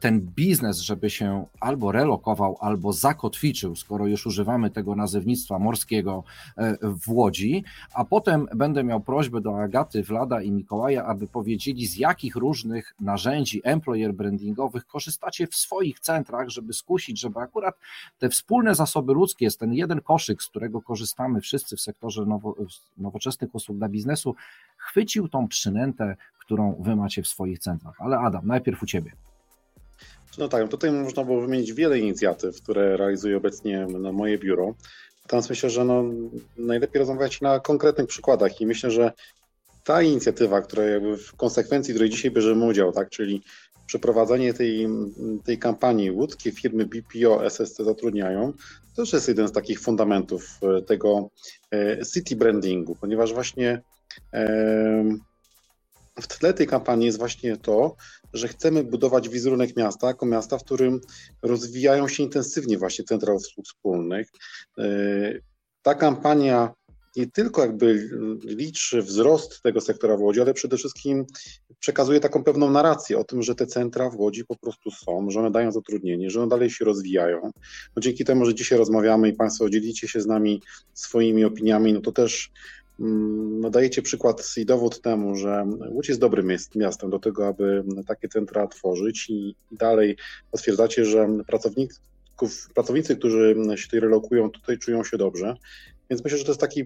ten biznes, żeby się albo relokował, albo zakotwiczył, skoro już używamy tego nazewnictwa morskiego e, w Łodzi, a potem będę miał prośbę do Agaty, Wlada i Mikołaja, aby powiedzieli, z jakich różnych narzędzi employer brandingowych korzystacie w swoich centrach, żeby skusić, żeby akurat te wspólne zasoby ludzkie, jest ten jeden koszyk, z którego korzystamy wszyscy w sektorze nowo, nowoczesnych usług dla biznesu, chwycił tą przynętę, którą wy macie w swoich centrach. Ale Adam, najpierw u ciebie. No tak, tutaj można było wymienić wiele inicjatyw, które realizuje obecnie no, moje biuro. Natomiast myślę, że no, najlepiej rozmawiać na konkretnych przykładach i myślę, że ta inicjatywa, która jakby w konsekwencji, w której dzisiaj bierzemy udział, tak, czyli przeprowadzenie tej, tej kampanii łódzkie firmy BPO SSC zatrudniają, to też jest jeden z takich fundamentów e, tego e, city brandingu, ponieważ właśnie w tle tej kampanii jest właśnie to, że chcemy budować wizerunek miasta jako miasta, w którym rozwijają się intensywnie właśnie centra usług wspólnych. E, ta kampania nie tylko jakby liczy wzrost tego sektora w Łodzi, ale przede wszystkim przekazuje taką pewną narrację o tym, że te centra w Łodzi po prostu są, że one dają zatrudnienie, że one dalej się rozwijają. No dzięki temu, że dzisiaj rozmawiamy i Państwo dzielicie się z nami swoimi opiniami, no to też no dajecie przykład i dowód temu, że Łódź jest dobrym miastem do tego, aby takie centra tworzyć i dalej potwierdzacie, że pracownicy, którzy się tutaj relokują, tutaj czują się dobrze. Więc myślę, że to jest taki,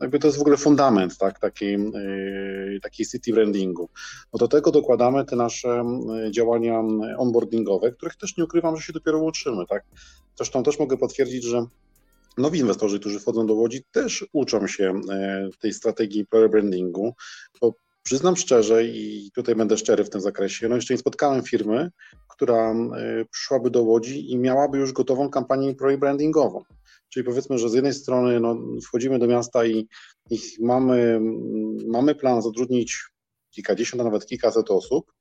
jakby to jest w ogóle fundament tak, takiej, yy, takiej city brandingu. No do tego dokładamy te nasze yy, działania onboardingowe, których też nie ukrywam, że się dopiero uczymy. Tak? Zresztą też mogę potwierdzić, że nowi inwestorzy, którzy wchodzą do Łodzi, też uczą się yy, tej strategii employer brandingu, bo przyznam szczerze i tutaj będę szczery w tym zakresie, no jeszcze nie spotkałem firmy, która przyszłaby do Łodzi i miałaby już gotową kampanię employer brandingową. Czyli powiedzmy, że z jednej strony no, wchodzimy do miasta i, i mamy, mamy plan zatrudnić kilkadziesiąt, a nawet kilkaset osób,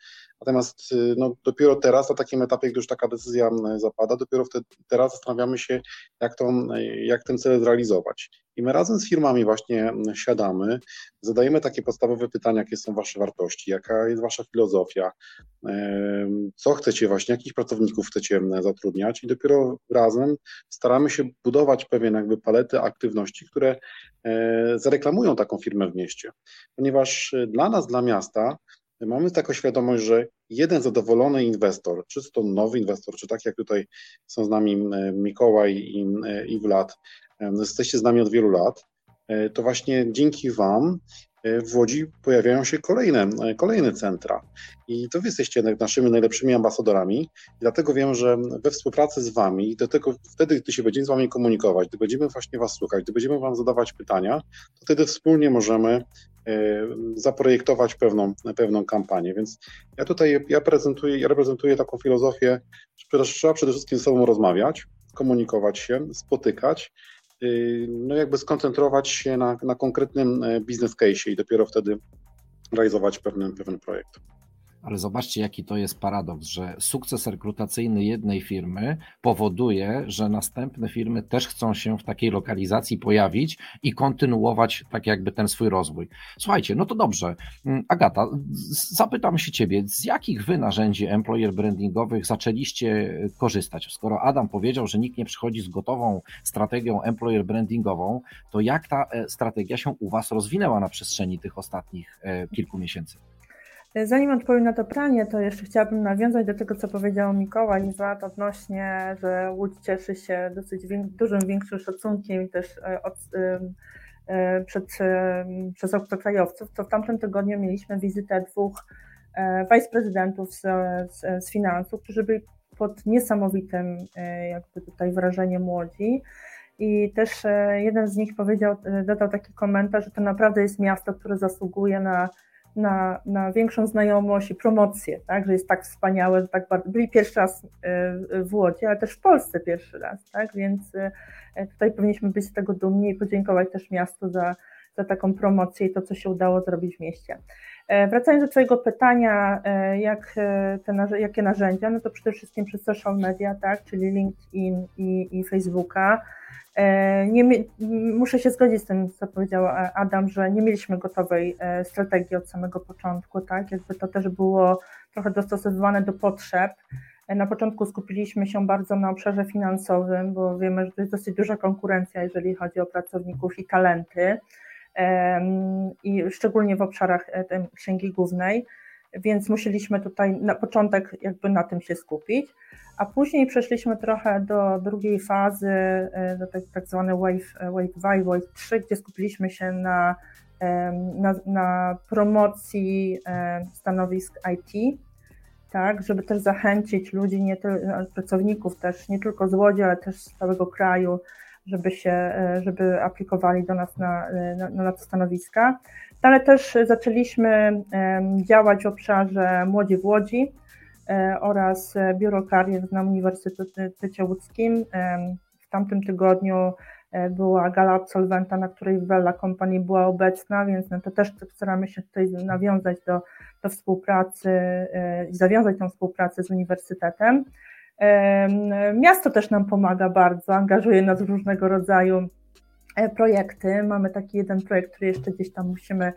Natomiast y, no, dopiero teraz, na takim etapie, gdy już taka decyzja zapada, dopiero wtedy, teraz zastanawiamy się, jak, to, jak ten cel zrealizować. I my razem z firmami właśnie siadamy, zadajemy takie podstawowe pytania, jakie są Wasze wartości, jaka jest Wasza filozofia, co chcecie właśnie, jakich pracowników chcecie zatrudniać i dopiero razem staramy się budować pewien jakby paletę aktywności, które zareklamują taką firmę w mieście. Ponieważ dla nas, dla miasta, mamy taką świadomość, że jeden zadowolony inwestor, czy to nowy inwestor, czy tak jak tutaj są z nami Mikołaj i, i Vlad, jesteście z nami od wielu lat, e, to właśnie dzięki Wam e, w Łodzi pojawiają się kolejne, e, kolejne centra. I to Wy jesteście naszymi najlepszymi ambasadorami. Dlatego wiem, że we współpracy z Wami, i do tego, wtedy, gdy się będziemy z Wami komunikować, gdy będziemy właśnie Was słuchać, gdy będziemy Wam zadawać pytania, to wtedy wspólnie możemy zaprojektować pewną, pewną kampanię. Więc ja tutaj ja prezentuję, ja reprezentuję taką filozofię, że trzeba przede wszystkim ze sobą rozmawiać, komunikować się, spotykać, no jakby skoncentrować się na, na konkretnym e, biznes case i dopiero wtedy realizować pewien, pewien projekt. Ale zobaczcie, jaki to jest paradoks, że sukces rekrutacyjny jednej firmy powoduje, że następne firmy też chcą się w takiej lokalizacji pojawić i kontynuować tak jakby ten swój rozwój. Słuchajcie, no to dobrze. Mm, Agata, zapytam się Ciebie, z jakich Wy narzędzi employer brandingowych zaczęliście korzystać? Skoro Adam powiedział, że nikt nie przychodzi z gotową strategią employer brandingową, to jak ta e, strategia się u Was rozwinęła na przestrzeni tych ostatnich e, kilku miesięcy? Zanim odpowiem na to pytanie, to jeszcze chciałabym nawiązać do tego, co powiedział Mikołaj Izat odnośnie, że Łódź cieszy się dosyć dużym, większym szacunkiem też e, od, e, przed, przez obcokrajowców. To w tamtym tygodniu mieliśmy wizytę dwóch e, wiceprezydentów z, z, z finansów, którzy byli pod niesamowitym jakby tutaj wrażeniem Łodzi. I też jeden z nich powiedział, dodał taki komentarz, że to naprawdę jest miasto, które zasługuje na na, na większą znajomość i promocję, tak? że jest tak wspaniałe, że tak bardzo. Byli pierwszy raz e, w Łodzi, ale też w Polsce pierwszy raz, tak? więc e, tutaj powinniśmy być z tego dumni i podziękować też miastu za, za taką promocję i to, co się udało zrobić w mieście. E, wracając do Twojego pytania, jak te, jakie narzędzia, no to przede wszystkim przez social media, tak, czyli LinkedIn i, i Facebooka. E, nie, muszę się zgodzić z tym, co powiedział Adam, że nie mieliśmy gotowej e, strategii od samego początku, tak? Jakby to też było trochę dostosowywane do potrzeb. E, na początku skupiliśmy się bardzo na obszarze finansowym, bo wiemy, że to jest dosyć duża konkurencja, jeżeli chodzi o pracowników i talenty, i szczególnie w obszarach księgi głównej, więc musieliśmy tutaj na początek jakby na tym się skupić a później przeszliśmy trochę do drugiej fazy, e, do tak, tak zwanej wave, e, wave 2 i wave 3, gdzie skupiliśmy się na, na, na promocji stanowisk IT, tak, żeby też zachęcić ludzi, nie no, pracowników też, nie tylko z Łodzi, ale też z całego kraju, żeby się, e, żeby aplikowali do nas na, na, na te stanowiska. Ale też zaczęliśmy działać w obszarze Młodzi w Łodzi, E, oraz Biuro Karier na Uniwersytecie Łódzkim. E, w tamtym tygodniu e, była gala absolwenta, na której Wella Company była obecna, więc no to też staramy się tutaj nawiązać do, do współpracy i zawiązać tę współpracę z uniwersytetem. Miasto też nam pomaga bardzo, angażuje nas w różnego rodzaju e, projekty. Mamy taki jeden projekt, który jeszcze gdzieś tam musimy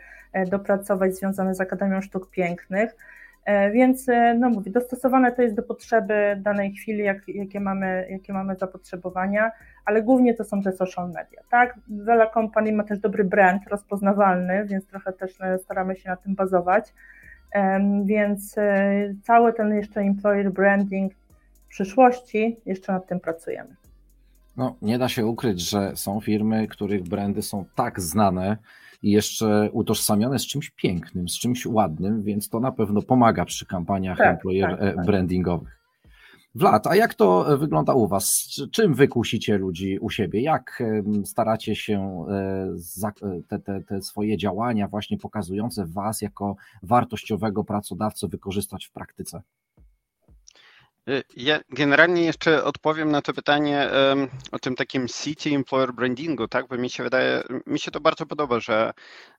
dopracować, związany z Akademią Sztuk Pięknych. Więc no mówię, dostosowane to jest do potrzeby danej chwili, jak, jakie, mamy, jakie mamy zapotrzebowania, ale głównie to są te social media. Tak? Vela Company ma też dobry brand, rozpoznawalny, więc trochę też staramy się na tym bazować. Więc cały ten jeszcze employer branding przyszłości jeszcze nad tym pracujemy. No, nie da się ukryć, że są firmy, których brandy są tak znane i jeszcze utożsamione z czymś pięknym, z czymś ładnym, więc to na pewno pomaga przy kampaniach tak, employer tak, tak. brandingowych. Wlad, a jak to wygląda u Was? Czym wy kusicie ludzi u siebie? Jak staracie się e, e, te, te, te swoje działania właśnie pokazujące Was jako wartościowego pracodawcę wykorzystać w praktyce? Ja generalnie jeszcze odpowiem na to pytanie um, o tym takim city employer brandingu, tak? Bo mi się wydaje, mi się to bardzo podoba, że,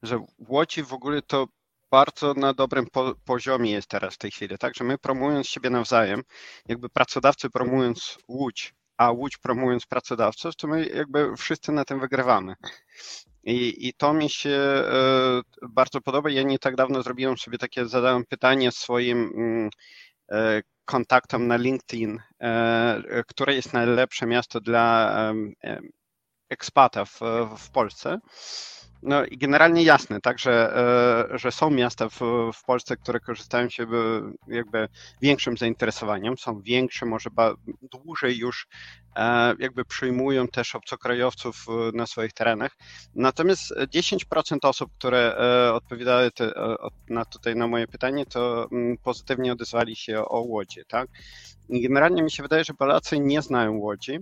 że w Łodzi w ogóle to bardzo na dobrym po, poziomie jest teraz w tej chwili, tak? Że my promując siebie nawzajem, jakby pracodawcy promując Łódź, a Łódź promując pracodawców, to my jakby wszyscy na tym wygrywamy. I, I, to mi się e, bardzo podoba. Ja nie tak dawno zrobiłem sobie takie, zadałem pytanie swoim mm, kontaktom na LinkedIn, e, które jest najlepsze miasto dla ekspatów w Polsce. No i generalnie jasne, tak, że, e, że są miasta w, w Polsce, które korzystają się jakby większym zainteresowaniem, są większe, może dłużej już e, jakby przyjmują też obcokrajowców na swoich terenach. Natomiast 10% osób, które odpowiadały te, na tutaj na moje pytanie, to mm, pozytywnie odezwali się o Łodzi, tak? Generalnie mi się wydaje, że Polacy nie znają Łodzi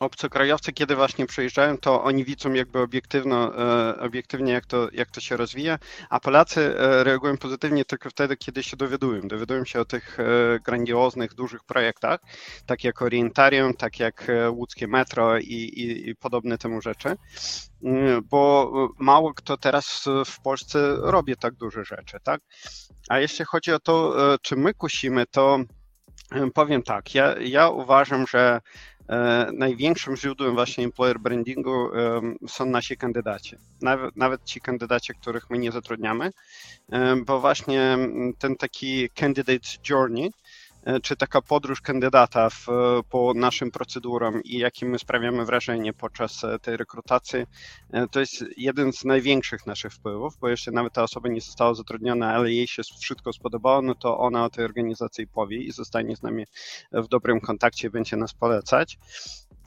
obcokrajowcy, kiedy właśnie przyjeżdżają, to oni widzą jakby obiektywno, e, obiektywnie, jak to, jak to się rozwija, a Polacy e, reagują pozytywnie tylko wtedy, kiedy się dowiadują. Dowiadują się o tych e, grandioznych, dużych projektach, tak jak Orientarium, tak jak łódzkie metro i, i, i podobne temu rzeczy, mm, bo mało kto teraz w Polsce robi tak duże rzeczy, tak? A jeśli chodzi o to, czy my kusimy, to powiem tak, ja, ja uważam, że największym źródłem właśnie employer brandingu są nasi kandydaci. Nawet, nawet ci kandydaci, których my nie zatrudniamy, bo właśnie ten taki candidate journey E, czy taka podróż kandydata w, po naszym procedurom i jakim my sprawiamy wrażenie podczas e, tej rekrutacji, e, to jest jeden z największych naszych wpływów, bo jeszcze nawet ta osoba nie została zatrudniona, ale jej się wszystko spodobało, no to ona o tej organizacji powie i zostanie z nami w dobrym kontakcie, będzie nas polecać.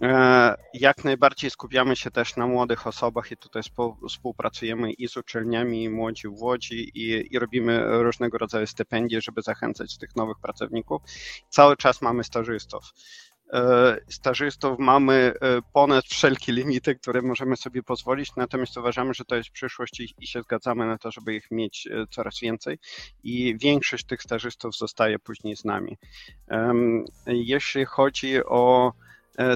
E, jak najbardziej skupiamy się też na młodych osobach i tutaj współpracujemy i z uczelniami, i młodzi w Łodzi i, i robimy różnego rodzaju stypendie, żeby zachęcać tych nowych pracowników. Cały czas mamy stażystów e, stażystów mamy e, ponad wszelkie limity, które możemy sobie pozwolić, natomiast uważamy, że to jest przyszłość i, i się zgadzamy na to, żeby ich mieć coraz więcej i większość tych stażystów zostaje później z nami. Jeśli chodzi o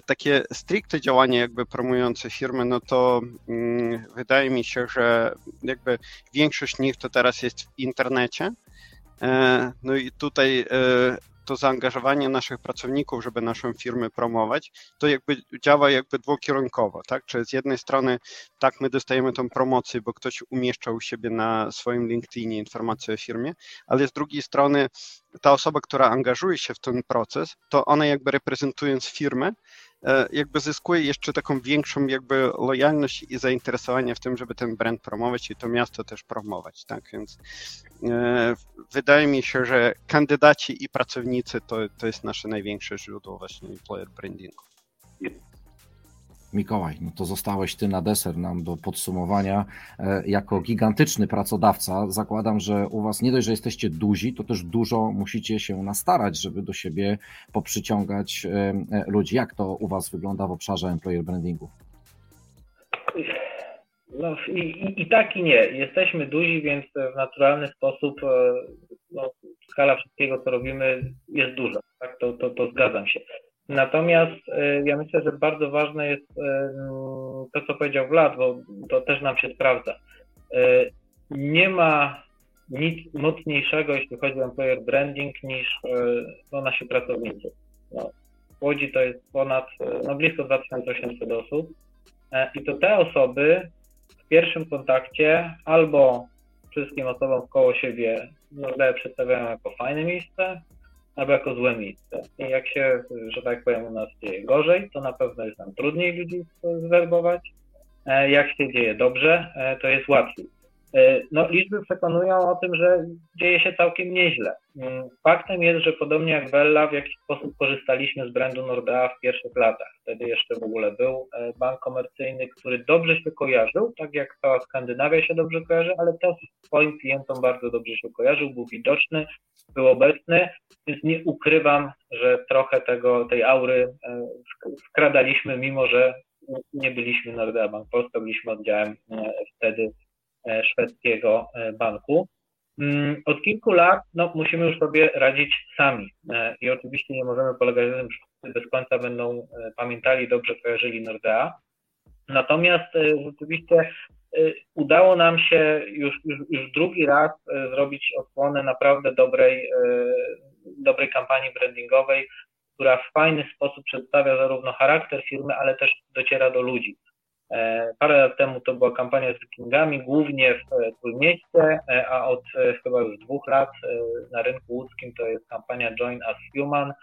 takie stricte działanie jakby promujące firmy, no to mm, wydaje mi się, że jakby większość nich to teraz jest w internecie. E, no i tutaj e, to zaangażowanie naszych pracowników, żeby naszą firmę promować, to jakby działa jakby dwukierunkowo, tak? Czyli z jednej strony tak my dostajemy tą promocję, bo ktoś umieszczał u siebie na swoim LinkedInie informację o firmie, ale z drugiej strony ta osoba, która angażuje się w ten proces, to ona jakby reprezentując firmę, e, jakby zyskuje jeszcze taką większą jakby lojalność i zainteresowanie w tym, żeby ten brand promować i to miasto też promować, tak, więc e, wydaje mi się, że kandydaci i pracownicy to, to jest nasze największe źródło właśnie employer brandingu. Mikołaj, no to zostałeś ty na deser nam do podsumowania. E, jako gigantyczny pracodawca zakładam, że u was nie dość, że jesteście duzi, to też dużo musicie się nastarać, żeby do siebie poprzyciągać e, e, ludzi. Jak to u was wygląda w obszarze employer brandingu? No i, i, i tak i nie. Jesteśmy duzi, więc w naturalny sposób no, skala wszystkiego, co robimy jest duża. Tak? To, to, to zgadzam się. Natomiast e, ja myślę, że bardzo ważne jest e, to, co powiedział Vlad, bo to też nam się sprawdza. E, nie ma nic mocniejszego, jeśli chodzi o employer branding, niż no, nasi pracownicy. No, w Łodzi to jest ponad, no blisko 2800 osób. I to te osoby w pierwszym kontakcie albo wszystkim osobom koło siebie Nordeę przedstawiają jako fajne miejsce, albo jako złe miejsce. I jak się, że tak powiem, u nas dzieje gorzej, to na pewno jest nam trudniej ludzi zwerbować. Jak się dzieje dobrze, to jest łatwiej. E, no, liczby przekonują o tym, że dzieje się całkiem nieźle. Mm, faktem jest, że podobnie jak Bella, w jakiś sposób korzystaliśmy z brandu Nordea w pierwszych latach. Wtedy jeszcze w ogóle był e, bank komercyjny, który dobrze się kojarzył, tak jak cała Skandynawia się dobrze kojarzy, ale też swoim klientom bardzo dobrze się kojarzył, był widoczny, był obecny, więc nie ukrywam, że trochę tego, tej aury e, wkradaliśmy, mimo że nie byliśmy Nordea Bank Polska, byliśmy oddziałem wtedy E, szwedzkiego e, banku. Mm, od kilku lat no, musimy już sobie radzić sami e, i oczywiście nie możemy polegać na tym, że wszyscy bez końca będą pamiętali, dobrze kojarzyli Nordea. Natomiast rzeczywiście udało nam się już, już, już drugi raz zrobić odsłonę naprawdę dobrej, dobrej kampanii brandingowej, która w fajny sposób przedstawia zarówno charakter firmy, ale też dociera do ludzi. E, parę lat temu to była kampania z wikingami, głównie w e, Trójmieście, e, a od chyba już dwóch lat na rynku łódzkim to jest kampania Join Us Human,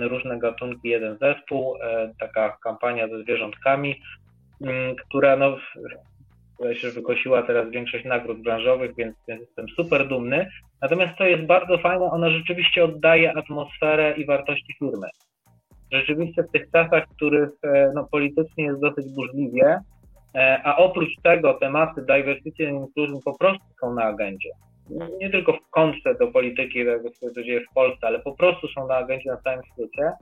różne gatunki, jeden zespół, taka kampania ze zwierzątkami, która no, się wykosiła teraz większość nagród branżowych, więc, więc jestem super dumny. Natomiast to jest bardzo fajne, ona rzeczywiście oddaje atmosferę i wartości firmy rzeczywiście w tych czasach, w których e, no, politycznie jest dosyć burzliwie, e, a oprócz tego tematy diversity and inclusion po prostu są na agendzie. Nie tylko w kontrze do polityki, tego co się dzieje w Polsce, ale po prostu są na agendzie na całym świecie.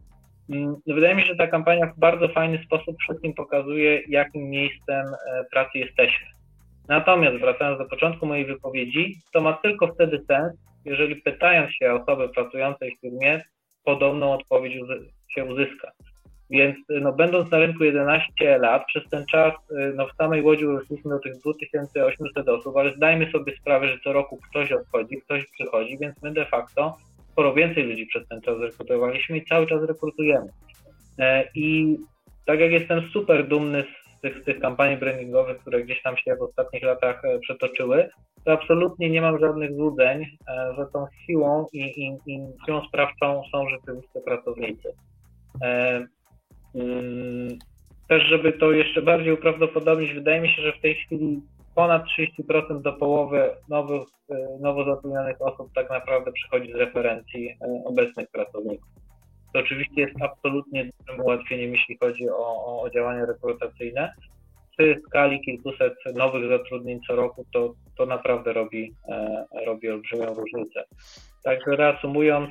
Mm, wydaje mi się, że ta kampania w bardzo fajny sposób wszystkim pokazuje, jakim miejscem e, pracy jesteśmy. Natomiast wracając do początku mojej wypowiedzi, to ma tylko wtedy sens, jeżeli pytając się osoby pracującej w firmie, podobną odpowiedź się uzyska. Więc no, będąc na rynku 11 lat, przez ten czas y, no, w samej Łodzi urośliśmy do tych 2800 osób, ale zdajmy sobie sprawę, że co roku ktoś odchodzi, ktoś przychodzi, więc my de facto sporo więcej ludzi przez ten czas rekrutowaliśmy i cały czas rekrutujemy. E, I tak jak jestem super dumny z tych, z tych kampanii brandingowych, które gdzieś tam się w ostatnich latach e, przetoczyły, to absolutnie nie mam żadnych złudzeń, e, że tą siłą i, i, i siłą sprawczą są rzeczywiście pracownicy. E, mm, też, żeby to jeszcze bardziej uprawdopodobnić, wydaje mi się, że w tej chwili ponad 30% do połowy nowych, e, nowo zatrudnionych osób tak naprawdę przychodzi z referencji e, obecnych pracowników. To oczywiście jest absolutnie dużym ułatwieniem, jeśli chodzi o, o działania rekrutacyjne. Przy skali kilkuset nowych zatrudnień co roku, to, to naprawdę robi, robi olbrzymią różnicę. Także reasumując,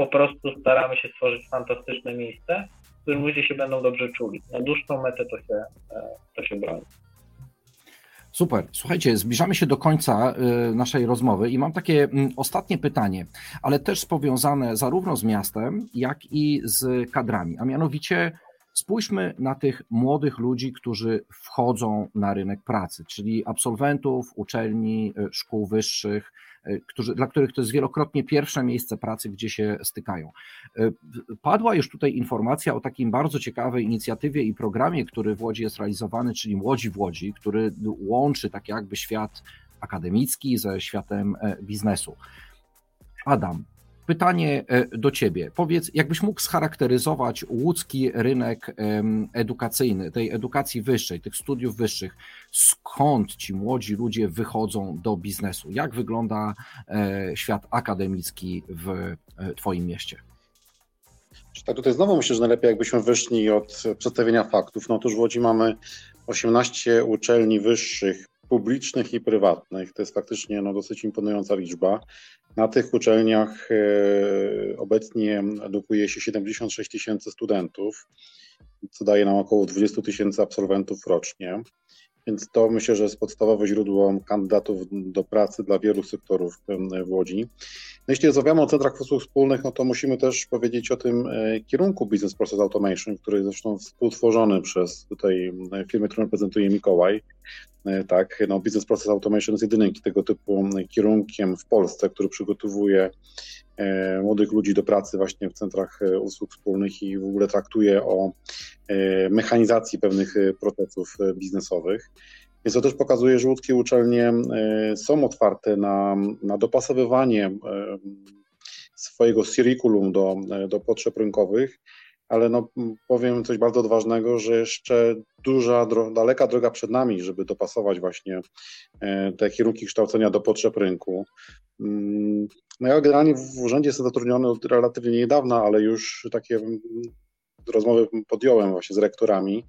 Po prostu staramy się stworzyć fantastyczne miejsce, w którym ludzie się będą dobrze czuli. Na dłuższą metę to się, e, to się broni. Super. Słuchajcie, zbliżamy się do końca e, naszej rozmowy i mam takie mm, ostatnie pytanie, ale też powiązane zarówno z miastem, jak i z kadrami, a mianowicie spójrzmy na tych młodych ludzi, którzy wchodzą na rynek pracy, czyli absolwentów uczelni, e, szkół wyższych, którzy, dla których to jest wielokrotnie pierwsze miejsce pracy, gdzie się stykają. E, padła już tutaj informacja o takim bardzo ciekawej inicjatywie i programie, który w Łodzi jest realizowany, czyli Młodzi w Łodzi, który łączy tak jakby świat akademicki ze światem e, biznesu. Adam, pytanie e, do Ciebie. Powiedz, jakbyś mógł scharakteryzować łódzki rynek edukacyjny, tej edukacji wyższej, tych studiów wyższych, skąd ci młodzi ludzie wychodzą do biznesu? Jak wygląda e, świat akademicki w e, Twoim mieście? Tak, tutaj znowu myślę, że najlepiej jakbyśmy wyszli od przedstawienia faktów. No otóż w Łodzi mamy 18 uczelni wyższych, publicznych i prywatnych. To jest faktycznie no, dosyć imponująca liczba. Na tych uczelniach e, obecnie edukuje się 76 tysięcy studentów, co daje nam około 20 tysięcy absolwentów rocznie. Więc to myślę, że jest podstawowe źródło kandydatów do pracy dla wielu sektorów w Łodzi. No jeśli rozmawiamy o centrach usług wspólnych, no to musimy też powiedzieć o tym e, kierunku Business Process Automation, który jest zresztą współtworzony przez tutaj firmę, którą reprezentuje Mikołaj. E, tak, no Business Process Automation jest jedynym tego typu kierunkiem w Polsce, który przygotowuje młodych ludzi do pracy właśnie w centrach usług wspólnych i w ogóle traktuje o mechanizacji pewnych procesów biznesowych. Więc to też pokazuje, że łódzkie uczelnie e, są otwarte na, na dopasowywanie e, swojego curriculum do, e, do potrzeb rynkowych, ale no, powiem coś bardzo odważnego, że jeszcze duża, daleka droga przed nami, żeby dopasować właśnie te kierunki kształcenia do potrzeb rynku. Mm, no ja generalnie w urzędzie jestem zatrudniony od relatywnie niedawna, ale już takie rozmowy podjąłem właśnie z rektorami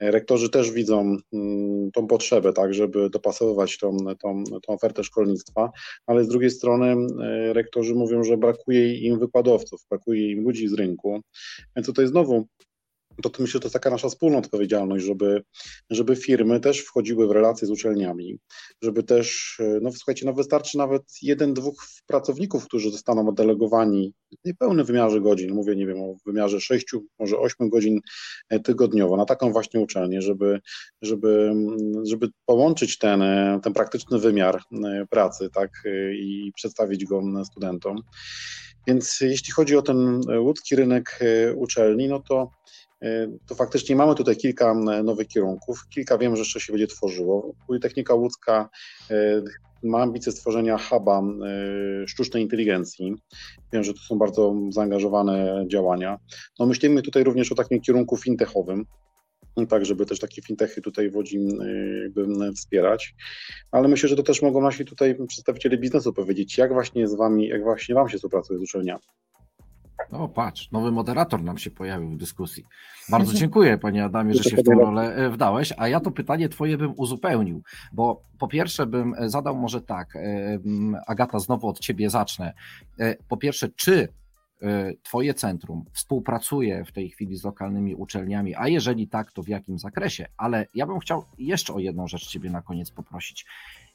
Rektorzy też widzą mm, tą potrzebę, tak, żeby dopasowywać tą, tą, tą ofertę szkolnictwa, ale z drugiej strony e, rektorzy mówią, że brakuje im wykładowców, brakuje im ludzi z rynku. Więc tutaj znowu to, to myślę, że to jest taka nasza wspólna odpowiedzialność, żeby, żeby firmy też wchodziły w relacje z uczelniami, żeby też, no słuchajcie, no wystarczy nawet jeden, dwóch pracowników, którzy zostaną oddelegowani w niepełnym wymiarze godzin, mówię, nie wiem, o wymiarze sześciu, może ośmiu godzin e, tygodniowo, na taką właśnie uczelnię, żeby, żeby, żeby połączyć ten, e, ten praktyczny wymiar e, pracy, tak, i przedstawić go studentom. Więc jeśli chodzi o ten łódzki rynek uczelni, no to E, to faktycznie mamy tutaj kilka nowych kierunków. Kilka wiem, że jeszcze się będzie tworzyło. Politechnika Łódzka e, ma ambicje stworzenia huba e, sztucznej inteligencji. Wiem, że to są bardzo zaangażowane działania. No myślimy tutaj również o takim kierunku fintechowym, tak żeby też takie fintechy tutaj w Łodzi wspierać. Ale myślę, że to też mogą nasi tutaj przedstawiciele biznesu powiedzieć, jak właśnie z wami, jak właśnie wam się współpracuje z uczelniami. O, patrz, nowy moderator nam się pojawił w dyskusji. Bardzo dziękuję, panie Adamie, że się w tę rolę e, wdałeś, a ja to pytanie twoje bym uzupełnił, bo po pierwsze bym e, zadał może tak, e, Agata, znowu od ciebie zacznę. Po pierwsze, czy Twoje centrum współpracuje w tej chwili z lokalnymi uczelniami, a jeżeli tak, to w jakim zakresie? Ale ja bym chciał jeszcze o jedną rzecz Ciebie na koniec poprosić.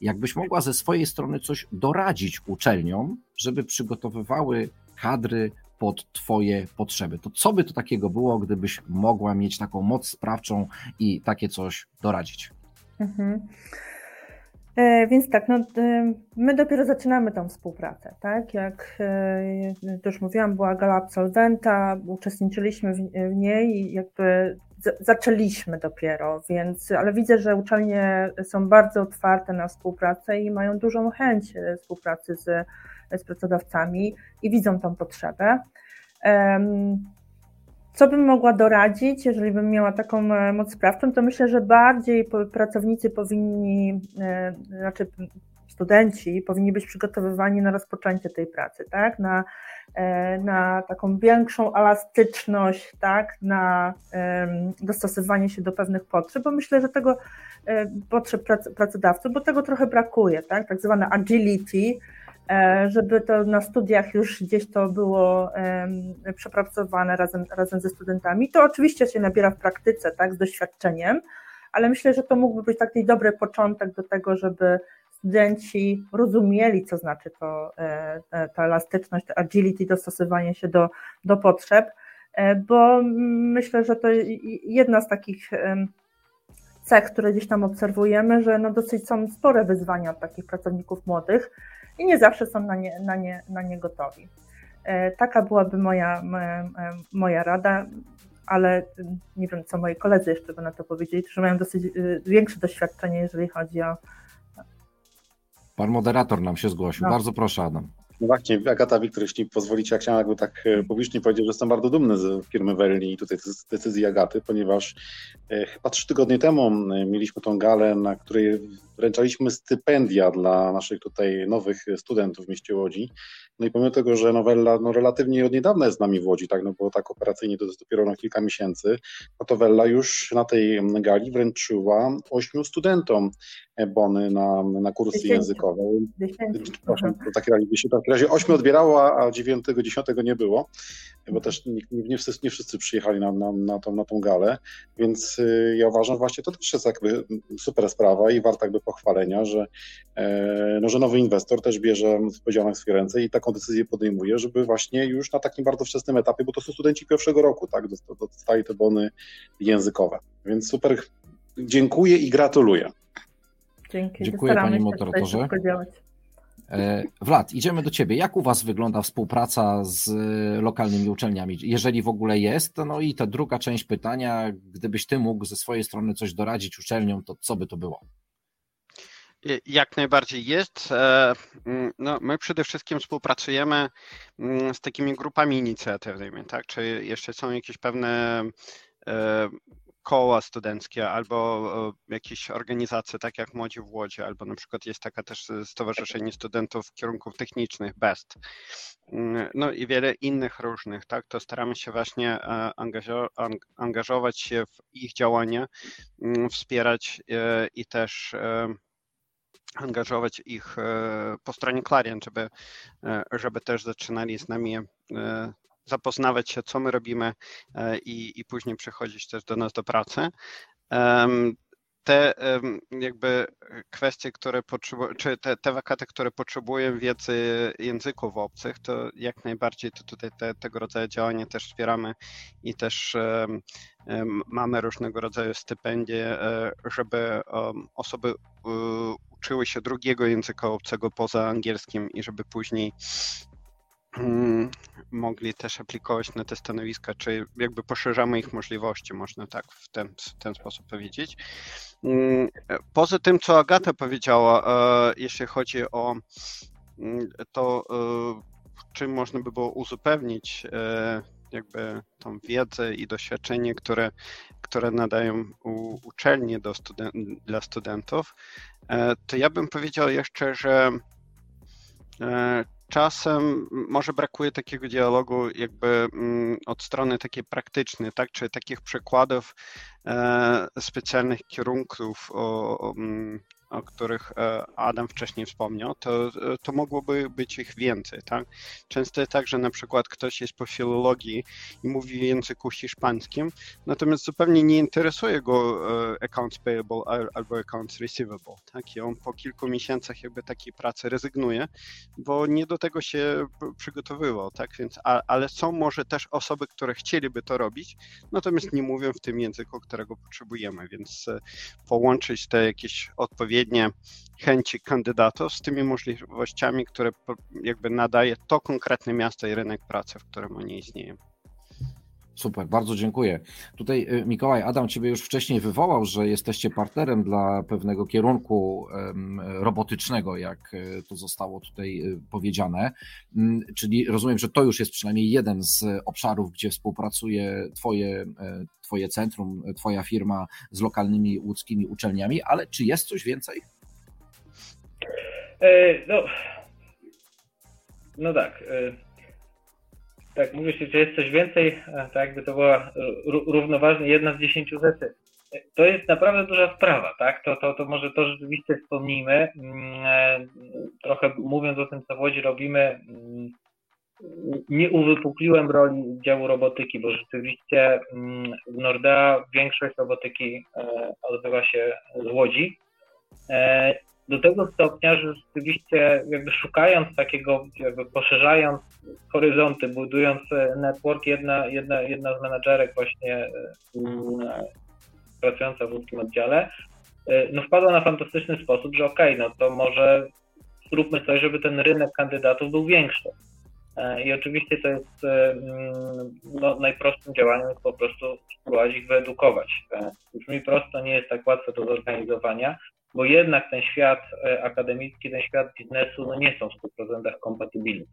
Jakbyś mogła ze swojej strony coś doradzić uczelniom, żeby przygotowywały kadry pod Twoje potrzeby. To co by to takiego było, gdybyś mogła mieć taką moc sprawczą i takie coś doradzić? Mhm. E, więc tak, no, e, my dopiero zaczynamy tą współpracę, tak? Jak e, już mówiłam, była gala absolwenta, uczestniczyliśmy w, niej i jakby zaczęliśmy dopiero, więc, ale widzę, że uczelnie są bardzo otwarte na współpracę i mają dużą chęć współpracy z z pracodawcami i widzą tą potrzebę. Co bym mogła doradzić, jeżeli bym miała taką e, moc sprawczą, to myślę, że bardziej pracownicy powinni, e, znaczy studenci powinni być przygotowywani na rozpoczęcie tej pracy, tak? na, e, na taką większą elastyczność, tak? na dostosowanie się do pewnych potrzeb, bo myślę, że tego potrzeb pracodawców, bo tego trochę brakuje, tak? tak zwane agility, żeby to na studiach już gdzieś to było przepracowane razem, razem ze studentami. To oczywiście się nabiera w praktyce, tak, z doświadczeniem, ale myślę, że to mógłby być taki dobry początek do tego, żeby studenci rozumieli, co znaczy to, e, ta elastyczność, ta agility, dostosowanie się do, do potrzeb, e, bo myślę, że to jedna z takich cech, które gdzieś tam obserwujemy, że no dosyć są spore wyzwania od takich pracowników młodych, i nie zawsze są na nie, na nie, na nie gotowi. E, taka byłaby moja, moja rada, ale nie wiem, co moi koledzy jeszcze by na to powiedzieli, że mają dosyć y, większe doświadczenie, jeżeli chodzi o. Pan moderator nam się zgłosił. No. Bardzo proszę, Adam. No właśnie, Agata Wiktor, jeśli pozwolicie, ja chciałem jakby tak e, publicznie powiedzieć, że jestem bardzo dumny z firmy Verli i tutaj z decyzji Agaty, ponieważ e, chyba trzy tygodnie temu e, mieliśmy tą galę, na której wręczaliśmy stypendia dla naszych tutaj nowych studentów w mieście Łodzi. No i pomimo tego, że nowella no, relatywnie od niedawna jest z nami w Łodzi, tak, no bo tak operacyjnie to jest dopiero na kilka miesięcy, no to Wella już na tej gali wręczyła ośmiu studentom bony na, na kursy językowe. Dziesięciu. Przepraszam, w takim razie, w takim razie ośmiu odbierało, a dziewiątego, dziesiątego nie było, bo też nie, nie, wszyscy, nie wszyscy przyjechali na, na, na, tą, na tą galę, więc y, ja uważam właśnie, to też jest jakby super sprawa i warta jakby pochwalenia, że, e, no, że nowy inwestor też bierze odpowiedzialność w swoje ręce i taką decyzję podejmuje, żeby właśnie już na takim bardzo wczesnym etapie, bo to są studenci pierwszego roku, tak, dost- dostali te bony językowe, więc super, dziękuję i gratuluję. Dzięki. Dziękuję, Staramy panie się tutaj moderatorze. Działać. E, Wlad, idziemy do Ciebie. Jak u Was wygląda współpraca z lokalnymi uczelniami? Jeżeli w ogóle jest, no i ta druga część pytania, gdybyś Ty mógł ze swojej strony coś doradzić uczelniom, to co by to było? I- Jak najbardziej jest. E, mm, No, my przede wszystkim współpracujemy mm, z takimi grupami inicjatywnymi, tak? Czy jeszcze są jakieś pewne e, koła studenckie albo e, jakieś organizacje, tak jak Młodzi w Łodzi, albo na przykład jest taka też Stowarzyszenie Studentów Kierunków Technicznych, BEST. Mm, No i wiele innych różnych, tak? To staramy się właśnie e, angażo- ang- angażować się w ich działania, mm, wspierać e, i też angażować ich po stronie Clarion, żeby, żeby też zaczynali z nami zapoznawać się, co my robimy e, i, i później przychodzić też do nas do pracy. Te jakby kwestie, które potrzebują, czy te, te wakaty, które potrzebują wiedzy języków obcych, to jak najbardziej to tutaj te, tego rodzaju działania też wspieramy i też mamy różnego rodzaju stypendie, żeby osoby uczyły się drugiego języka obcego poza angielskim i żeby później mogli też aplikować na te stanowiska, czy jakby poszerzamy ich możliwości, można tak w ten, w ten sposób powiedzieć. Mm, Poza tym, co Agata powiedziała, e, jeśli chodzi o mm, to, e, czym można by było uzupełnić e, jakby tą wiedzę i doświadczenie, które, które nadają uczelnie do studen- dla studentów, to ja bym powiedział jeszcze, że czasem może brakuje takiego dialogu jakby mm, od strony takiej praktycznej, tak, czy takich przykładów e, specjalnych kierunków, o, których e, Adam wcześniej wspomniał, to, to mogłoby być ich więcej, tak. Często jest tak, że na przykład ktoś jest po filologii i mówi w języku hiszpańskim, natomiast zupełnie nie interesuje go e, accounts payable al- albo accounts receivable, tak, i on po kilku miesiącach jakby takiej pracy rezygnuje, bo nie do tego się przygotowywał, tak, więc, a, ale są może też osoby, które chcieliby to robić, natomiast nie mówią w tym języku, którego potrzebujemy, więc e, połączyć te jakieś odpowiednie chęci kandydatów z tymi możliwościami, które jakby nadaje to konkretne miasto i rynek pracy, w którym oni istnieją. Super, bardzo dziękuję. Tutaj y, Mikołaj, Adam Ciebie już wcześniej wywołał, że jesteście partnerem dla pewnego kierunku robotycznego, jak y, to zostało tutaj y, powiedziane. Mm, Czyli rozumiem, że to już jest przynajmniej jeden z obszarów, gdzie współpracuje Twoje, e, twoje centrum, e, Twoja firma z lokalnymi łódzkimi uczelniami, ale czy jest coś więcej? E, No, no tak. Tak, mówisz, że jest coś więcej, e, tak jakby to była ró- równoważnie jedna z dziesięciu rzeczy. To jest naprawdę duża sprawa, tak? To, to, to może to rzeczywiście wspomnijmy. Mm, e, Trochę mówiąc o tym, co w Łodzi robimy, mm, nie uwypukliłem roli działu robotyki, bo rzeczywiście mm, w Nordea większość robotyki e, odbywa się z Łodzi. Do tego stopnia, że rzeczywiście jakby szukając takiego, jakby poszerzając horyzonty, budując e, network, jedna, jedna, jedna z menadżerek właśnie e, e, pracująca w łódzkim oddziale, no wpadła na fantastyczny sposób, że okej, no to może zróbmy coś, żeby ten rynek kandydatów był większy. I oczywiście to jest mm, no, najprostszym działaniem po prostu spróbować ich wyedukować. Brzmi prosto, nie jest tak łatwe do zorganizowania, bo jednak ten świat e, akademicki, ten świat biznesu no nie są w 100% kompatybilni.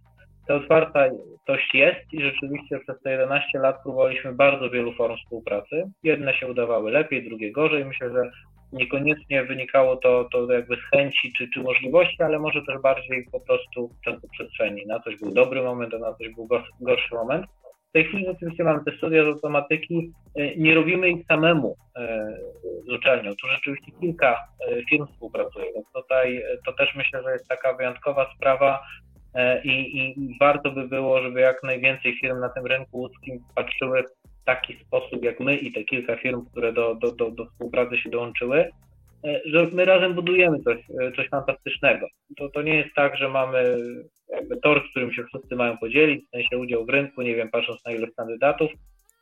Ta otwartość jest i rzeczywiście przez te 11 lat próbowaliśmy bardzo wielu form współpracy. Jedne się udawały lepiej, drugie gorzej. Myślę, że niekoniecznie wynikało to, to jakby z chęci czy, czy możliwości, ale może też bardziej po prostu czasoprzestrzeni. Na coś był dobry moment, a na coś był gorszy moment. W tej chwili oczywiście mamy te studia z automatyki, e, nie robimy ich samemu e, z uczelnią. Tu rzeczywiście kilka e, firm współpracuje, więc tutaj to też myślę, że jest taka wyjątkowa sprawa i, i warto by było, żeby jak najwięcej firm na tym rynku łódzkim patrzyły w taki sposób jak my i te kilka firm, które do, do, do, do współpracy się dołączyły, że my razem budujemy coś, coś fantastycznego. To, to nie jest tak, że mamy tor, z którym się wszyscy mają podzielić, w sensie udział w rynku, nie wiem, patrząc na ilość kandydatów.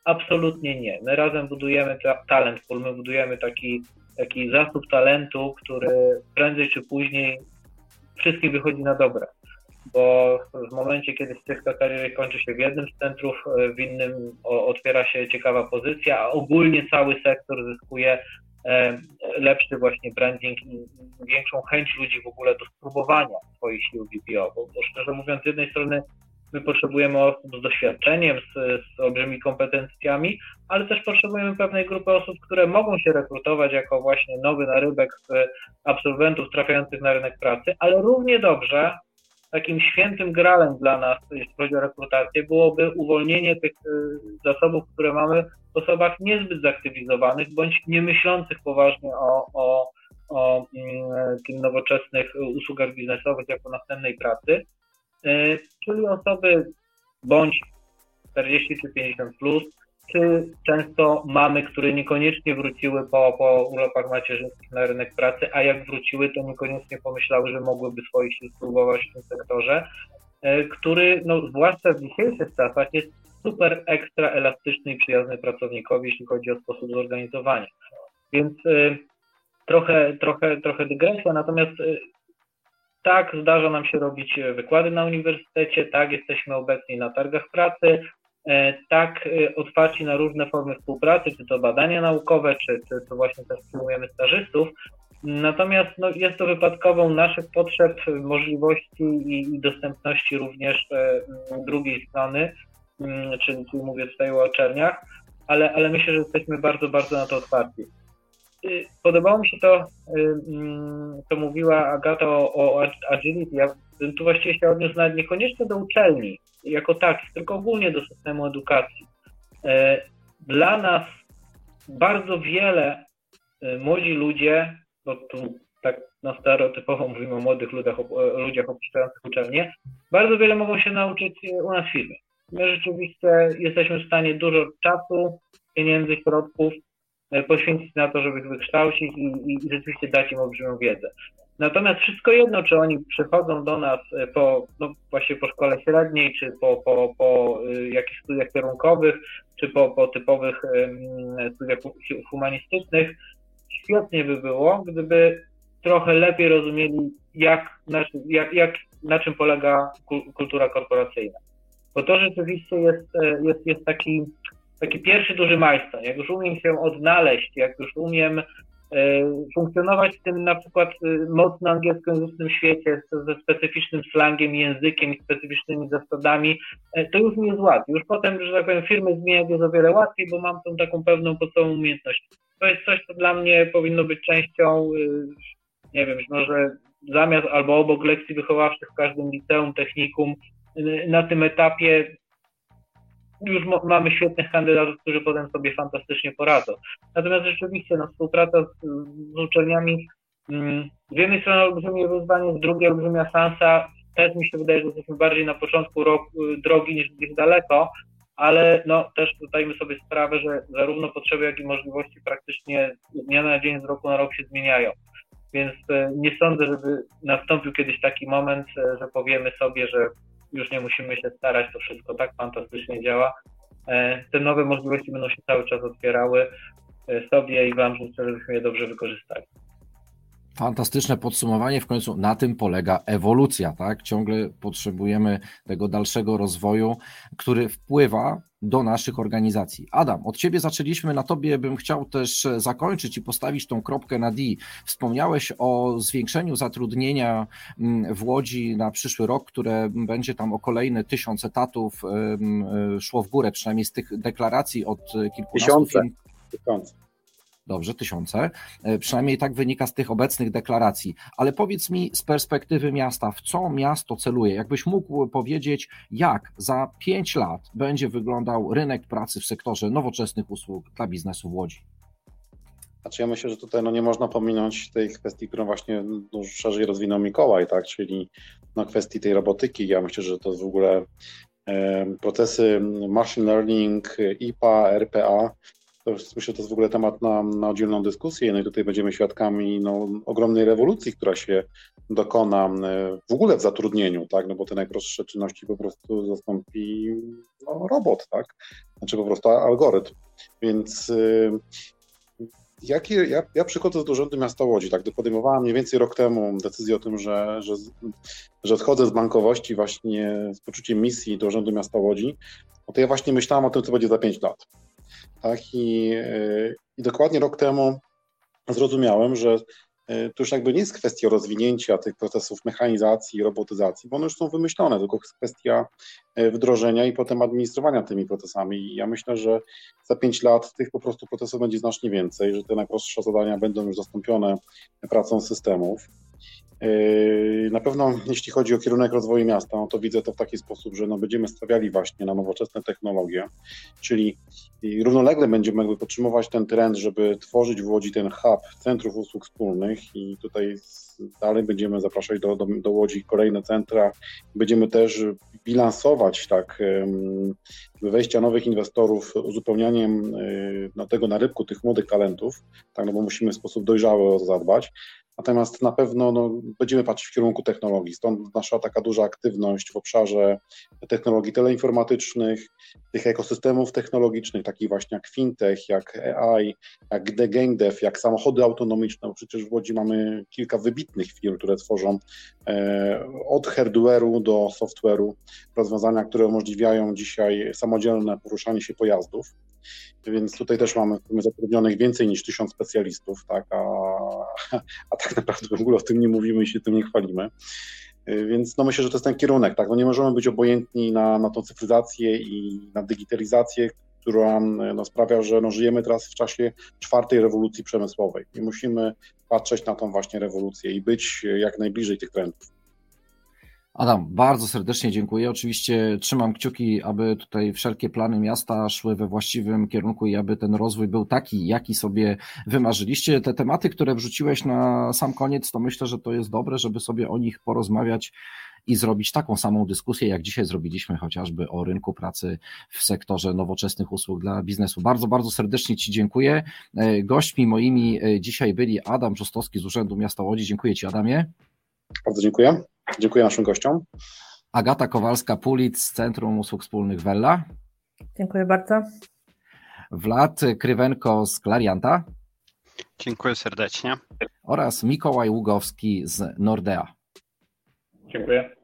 Absolutnie nie. My razem budujemy ta talent pool, my budujemy taki, taki zasób talentu, który prędzej czy później wszystkim wychodzi na dobre. Bo w momencie, kiedy ścieżka kariery kończy się w jednym z centrów, w innym otwiera się ciekawa pozycja, a ogólnie cały sektor zyskuje lepszy właśnie branding i większą chęć ludzi w ogóle do spróbowania swoich sił VPO, bo, bo szczerze mówiąc z jednej strony my potrzebujemy osób z doświadczeniem, z, z kompetencjami, ale też potrzebujemy pewnej grupy osób, które mogą się rekrutować jako właśnie nowy narybek absolwentów trafiających na rynek pracy, ale równie dobrze takim świętym gralem dla nas, jeśli chodzi o rekrutację, byłoby uwolnienie tych y, zasobów, które mamy w osobach niezbyt zaktywizowanych bądź nie myślących poważnie o, o, o mm, tych nowoczesnych usługach biznesowych jako następnej pracy, y, czyli osoby bądź 40 czy 50 plus, czy często mamy, które niekoniecznie wróciły po, po urlopach macierzyńskich na rynek pracy, a jak wróciły, to niekoniecznie pomyślały, że mogłyby swoich sił spróbować w tym sektorze, e, który, no, zwłaszcza w dzisiejszych czasach, jest super ekstra elastyczny i przyjazny pracownikowi, jeśli chodzi o sposób zorganizowania. Więc y, trochę, trochę, trochę dygresja, natomiast y, tak, zdarza nam się robić wykłady na uniwersytecie, tak, jesteśmy obecni na targach pracy, tak e, otwarci na różne formy współpracy, czy to badania naukowe, czy, czy to właśnie też przyjmujemy stażystów. Natomiast no, jest to wypadkową naszych potrzeb, możliwości i, i dostępności również e, drugiej strony, czyli, czyli mówię tutaj o uczelniach, ale, ale myślę, że jesteśmy bardzo, bardzo na to otwarci. Podobało mi się to, y, mm, co mówiła Agata o, agility. Ja bym tu właściwie się odniósł nawet niekoniecznie do uczelni jako tak, tylko ogólnie do systemu edukacji. E, dla nas bardzo wiele e, młodzi ludzie, bo tu tak no, stereotypowo mówimy o młodych ludziach, ludziach opuszczających uczelnię, bardzo wiele mogą się nauczyć u nas w. My rzeczywiście jesteśmy w stanie dużo czasu, pieniędzy, środków e, poświęcić na to, żeby ich wykształcić i, i rzeczywiście dać im olbrzymią wiedzę. Natomiast wszystko jedno, czy oni przychodzą do nas e, po, no właśnie po szkole średniej, czy po, po, po e, jakichś studiach kierunkowych, czy po, po typowych studiach humanistycznych, świetnie by było, gdyby trochę lepiej rozumieli, jak, jak, jak, na czym polega kultura korporacyjna. Bo to rzeczywiście jest, e, jest, jest taki, taki pierwszy duży majster. Jak już umiem się odnaleźć, jak już umiem E, funkcjonować w tym na przykład e, mocno angielskojęzycznym świecie ze specyficznym slangiem, językiem i specyficznymi zasadami, e, to już mi jest łatwiej. Już potem, że tak powiem, firmy zmieniać jest o wiele łatwiej, bo mam tą taką pewną podstawową umiejętność. To jest coś, co dla mnie powinno być częścią, nie wiem, może zamiast albo obok lekcji wychowawczych w każdym liceum, technikum, na tym etapie już mamy świetnych kandydatów, którzy potem sobie fantastycznie poradzą. Natomiast rzeczywiście no, współpraca z, z uczelniami mm, z jednej strony olbrzymie wyzwanie, z drugiej olbrzymia szansa. Też mi się wydaje, że jesteśmy bardziej na początku y, drogi niż gdzieś daleko, ale no, też zdajmy sobie sprawę, że zarówno potrzeby, jak i możliwości praktycznie z dnia na dzień, z roku na rok się zmieniają. Więc y, nie sądzę, żeby nastąpił kiedyś taki moment, y, że powiemy sobie, że już nie musimy się starać, to wszystko tak fantastycznie działa. E, te nowe możliwości będą się cały czas otwierały e, sobie i Wam życzę, żebyśmy je dobrze wykorzystali. Fantastyczne podsumowanie. W końcu na tym polega ewolucja, tak? Ciągle potrzebujemy tego dalszego rozwoju, który wpływa do naszych organizacji. Adam, od ciebie zaczęliśmy, na tobie bym chciał też zakończyć i postawić tą kropkę na D. Wspomniałeś o zwiększeniu zatrudnienia mm, w Łodzi na przyszły rok, które będzie tam o kolejne tysiąc etatów e, szło w górę, przynajmniej z tych deklaracji od kilkunastu Tysiące. firm. Tysiące. Dobrze, tysiące. E, Przynajmniej tak wynika z tych obecnych deklaracji. Ale powiedz mi z perspektywy miasta, w co miasto celuje? Jakbyś mógł powiedzieć, jak za pięć lat będzie wyglądał rynek pracy w sektorze nowoczesnych usług dla biznesu w Łodzi? Znaczy ja myślę, że tutaj no, nie można pominąć tej kwestii, którą właśnie no, szerzej rozwinął Mikołaj, tak? czyli no, kwestii tej robotyki. Ja myślę, że to w ogóle e, procesy machine learning, IPA, RPA, to już myślę, że to jest w ogóle temat na, na oddzielną dyskusję. No i tutaj będziemy świadkami no, ogromnej rewolucji, która się dokona e, w ogóle w zatrudnieniu, tak? No bo te najprostsze czynności po prostu zastąpi no, robot, tak? Znaczy po prostu algorytm. Więc y, Jakie, ja, ja przychodzę do Urzędu Miasta Łodzi, tak, podejmowałem mniej więcej rok temu decyzję o tym, że, że, że odchodzę z bankowości właśnie z poczuciem misji do Urzędu Miasta Łodzi, no to ja właśnie myślałem o tym, co będzie za 5 lat. Tak, i, i dokładnie rok temu zrozumiałem, że to już jakby nie jest kwestia rozwinięcia tych procesów mechanizacji, robotyzacji, bo one już są wymyślone, tylko jest kwestia wdrożenia i potem administrowania tymi procesami. I ja myślę, że za pięć lat tych po prostu procesów będzie znacznie więcej, że te najprostsze zadania będą już zastąpione pracą systemów. Yy, na pewno jeśli chodzi o kierunek rozwoju miasta, no to widzę to w taki sposób, że no będziemy stawiali właśnie na nowoczesne technologie, czyli równolegle będziemy jakby podtrzymywać ten trend, żeby tworzyć w Łodzi ten hub centrów usług wspólnych i tutaj dalej będziemy zapraszać do, do, do Łodzi kolejne centra. Będziemy też bilansować tak wejścia nowych inwestorów uzupełnianiem no, tego narybku tych młodych talentów, tak, no bo musimy w sposób dojrzały o to zadbać, Natomiast na pewno no, będziemy patrzeć w kierunku technologii. Stąd nasza taka duża aktywność w obszarze technologii teleinformatycznych, tych ekosystemów technologicznych, takich właśnie jak fintech, jak AI, jak game dev, jak samochody autonomiczne, bo przecież w Łodzi mamy kilka wybitnych firm, które tworzą e, od hardware'u do software'u rozwiązania, które umożliwiają dzisiaj samodzielne poruszanie się pojazdów. Więc tutaj też mamy zatrudnionych więcej niż tysiąc specjalistów, tak, a, a tak naprawdę w ogóle o tym nie mówimy i się tym nie chwalimy. Więc no myślę, że to jest ten kierunek, tak? No nie możemy być obojętni na, na tą cyfryzację i na digitalizację, która no, sprawia, że no, żyjemy teraz w czasie czwartej rewolucji przemysłowej i musimy patrzeć na tą właśnie rewolucję i być jak najbliżej tych trendów. Adam, bardzo serdecznie dziękuję. Oczywiście trzymam kciuki, aby tutaj wszelkie plany miasta szły we właściwym kierunku i aby ten rozwój był taki, jaki sobie wymarzyliście. Te tematy, które wrzuciłeś na sam koniec, to myślę, że to jest dobre, żeby sobie o nich porozmawiać i zrobić taką samą dyskusję, jak dzisiaj zrobiliśmy chociażby o rynku pracy w sektorze nowoczesnych usług dla biznesu. Bardzo, bardzo serdecznie Ci dziękuję. Gośćmi moimi dzisiaj byli Adam Brzostowski z Urzędu Miasta Łodzi. Dziękuję Ci, Adamie. Bardzo dziękuję. Dziękuję naszym gościom. Agata Kowalska-Pulic z Centrum Usług Wspólnych Wella. Dziękuję bardzo. Wlad Krywenko z Klarianta. Dziękuję serdecznie. Oraz Mikołaj Ługowski z Nordea. Dziękuję.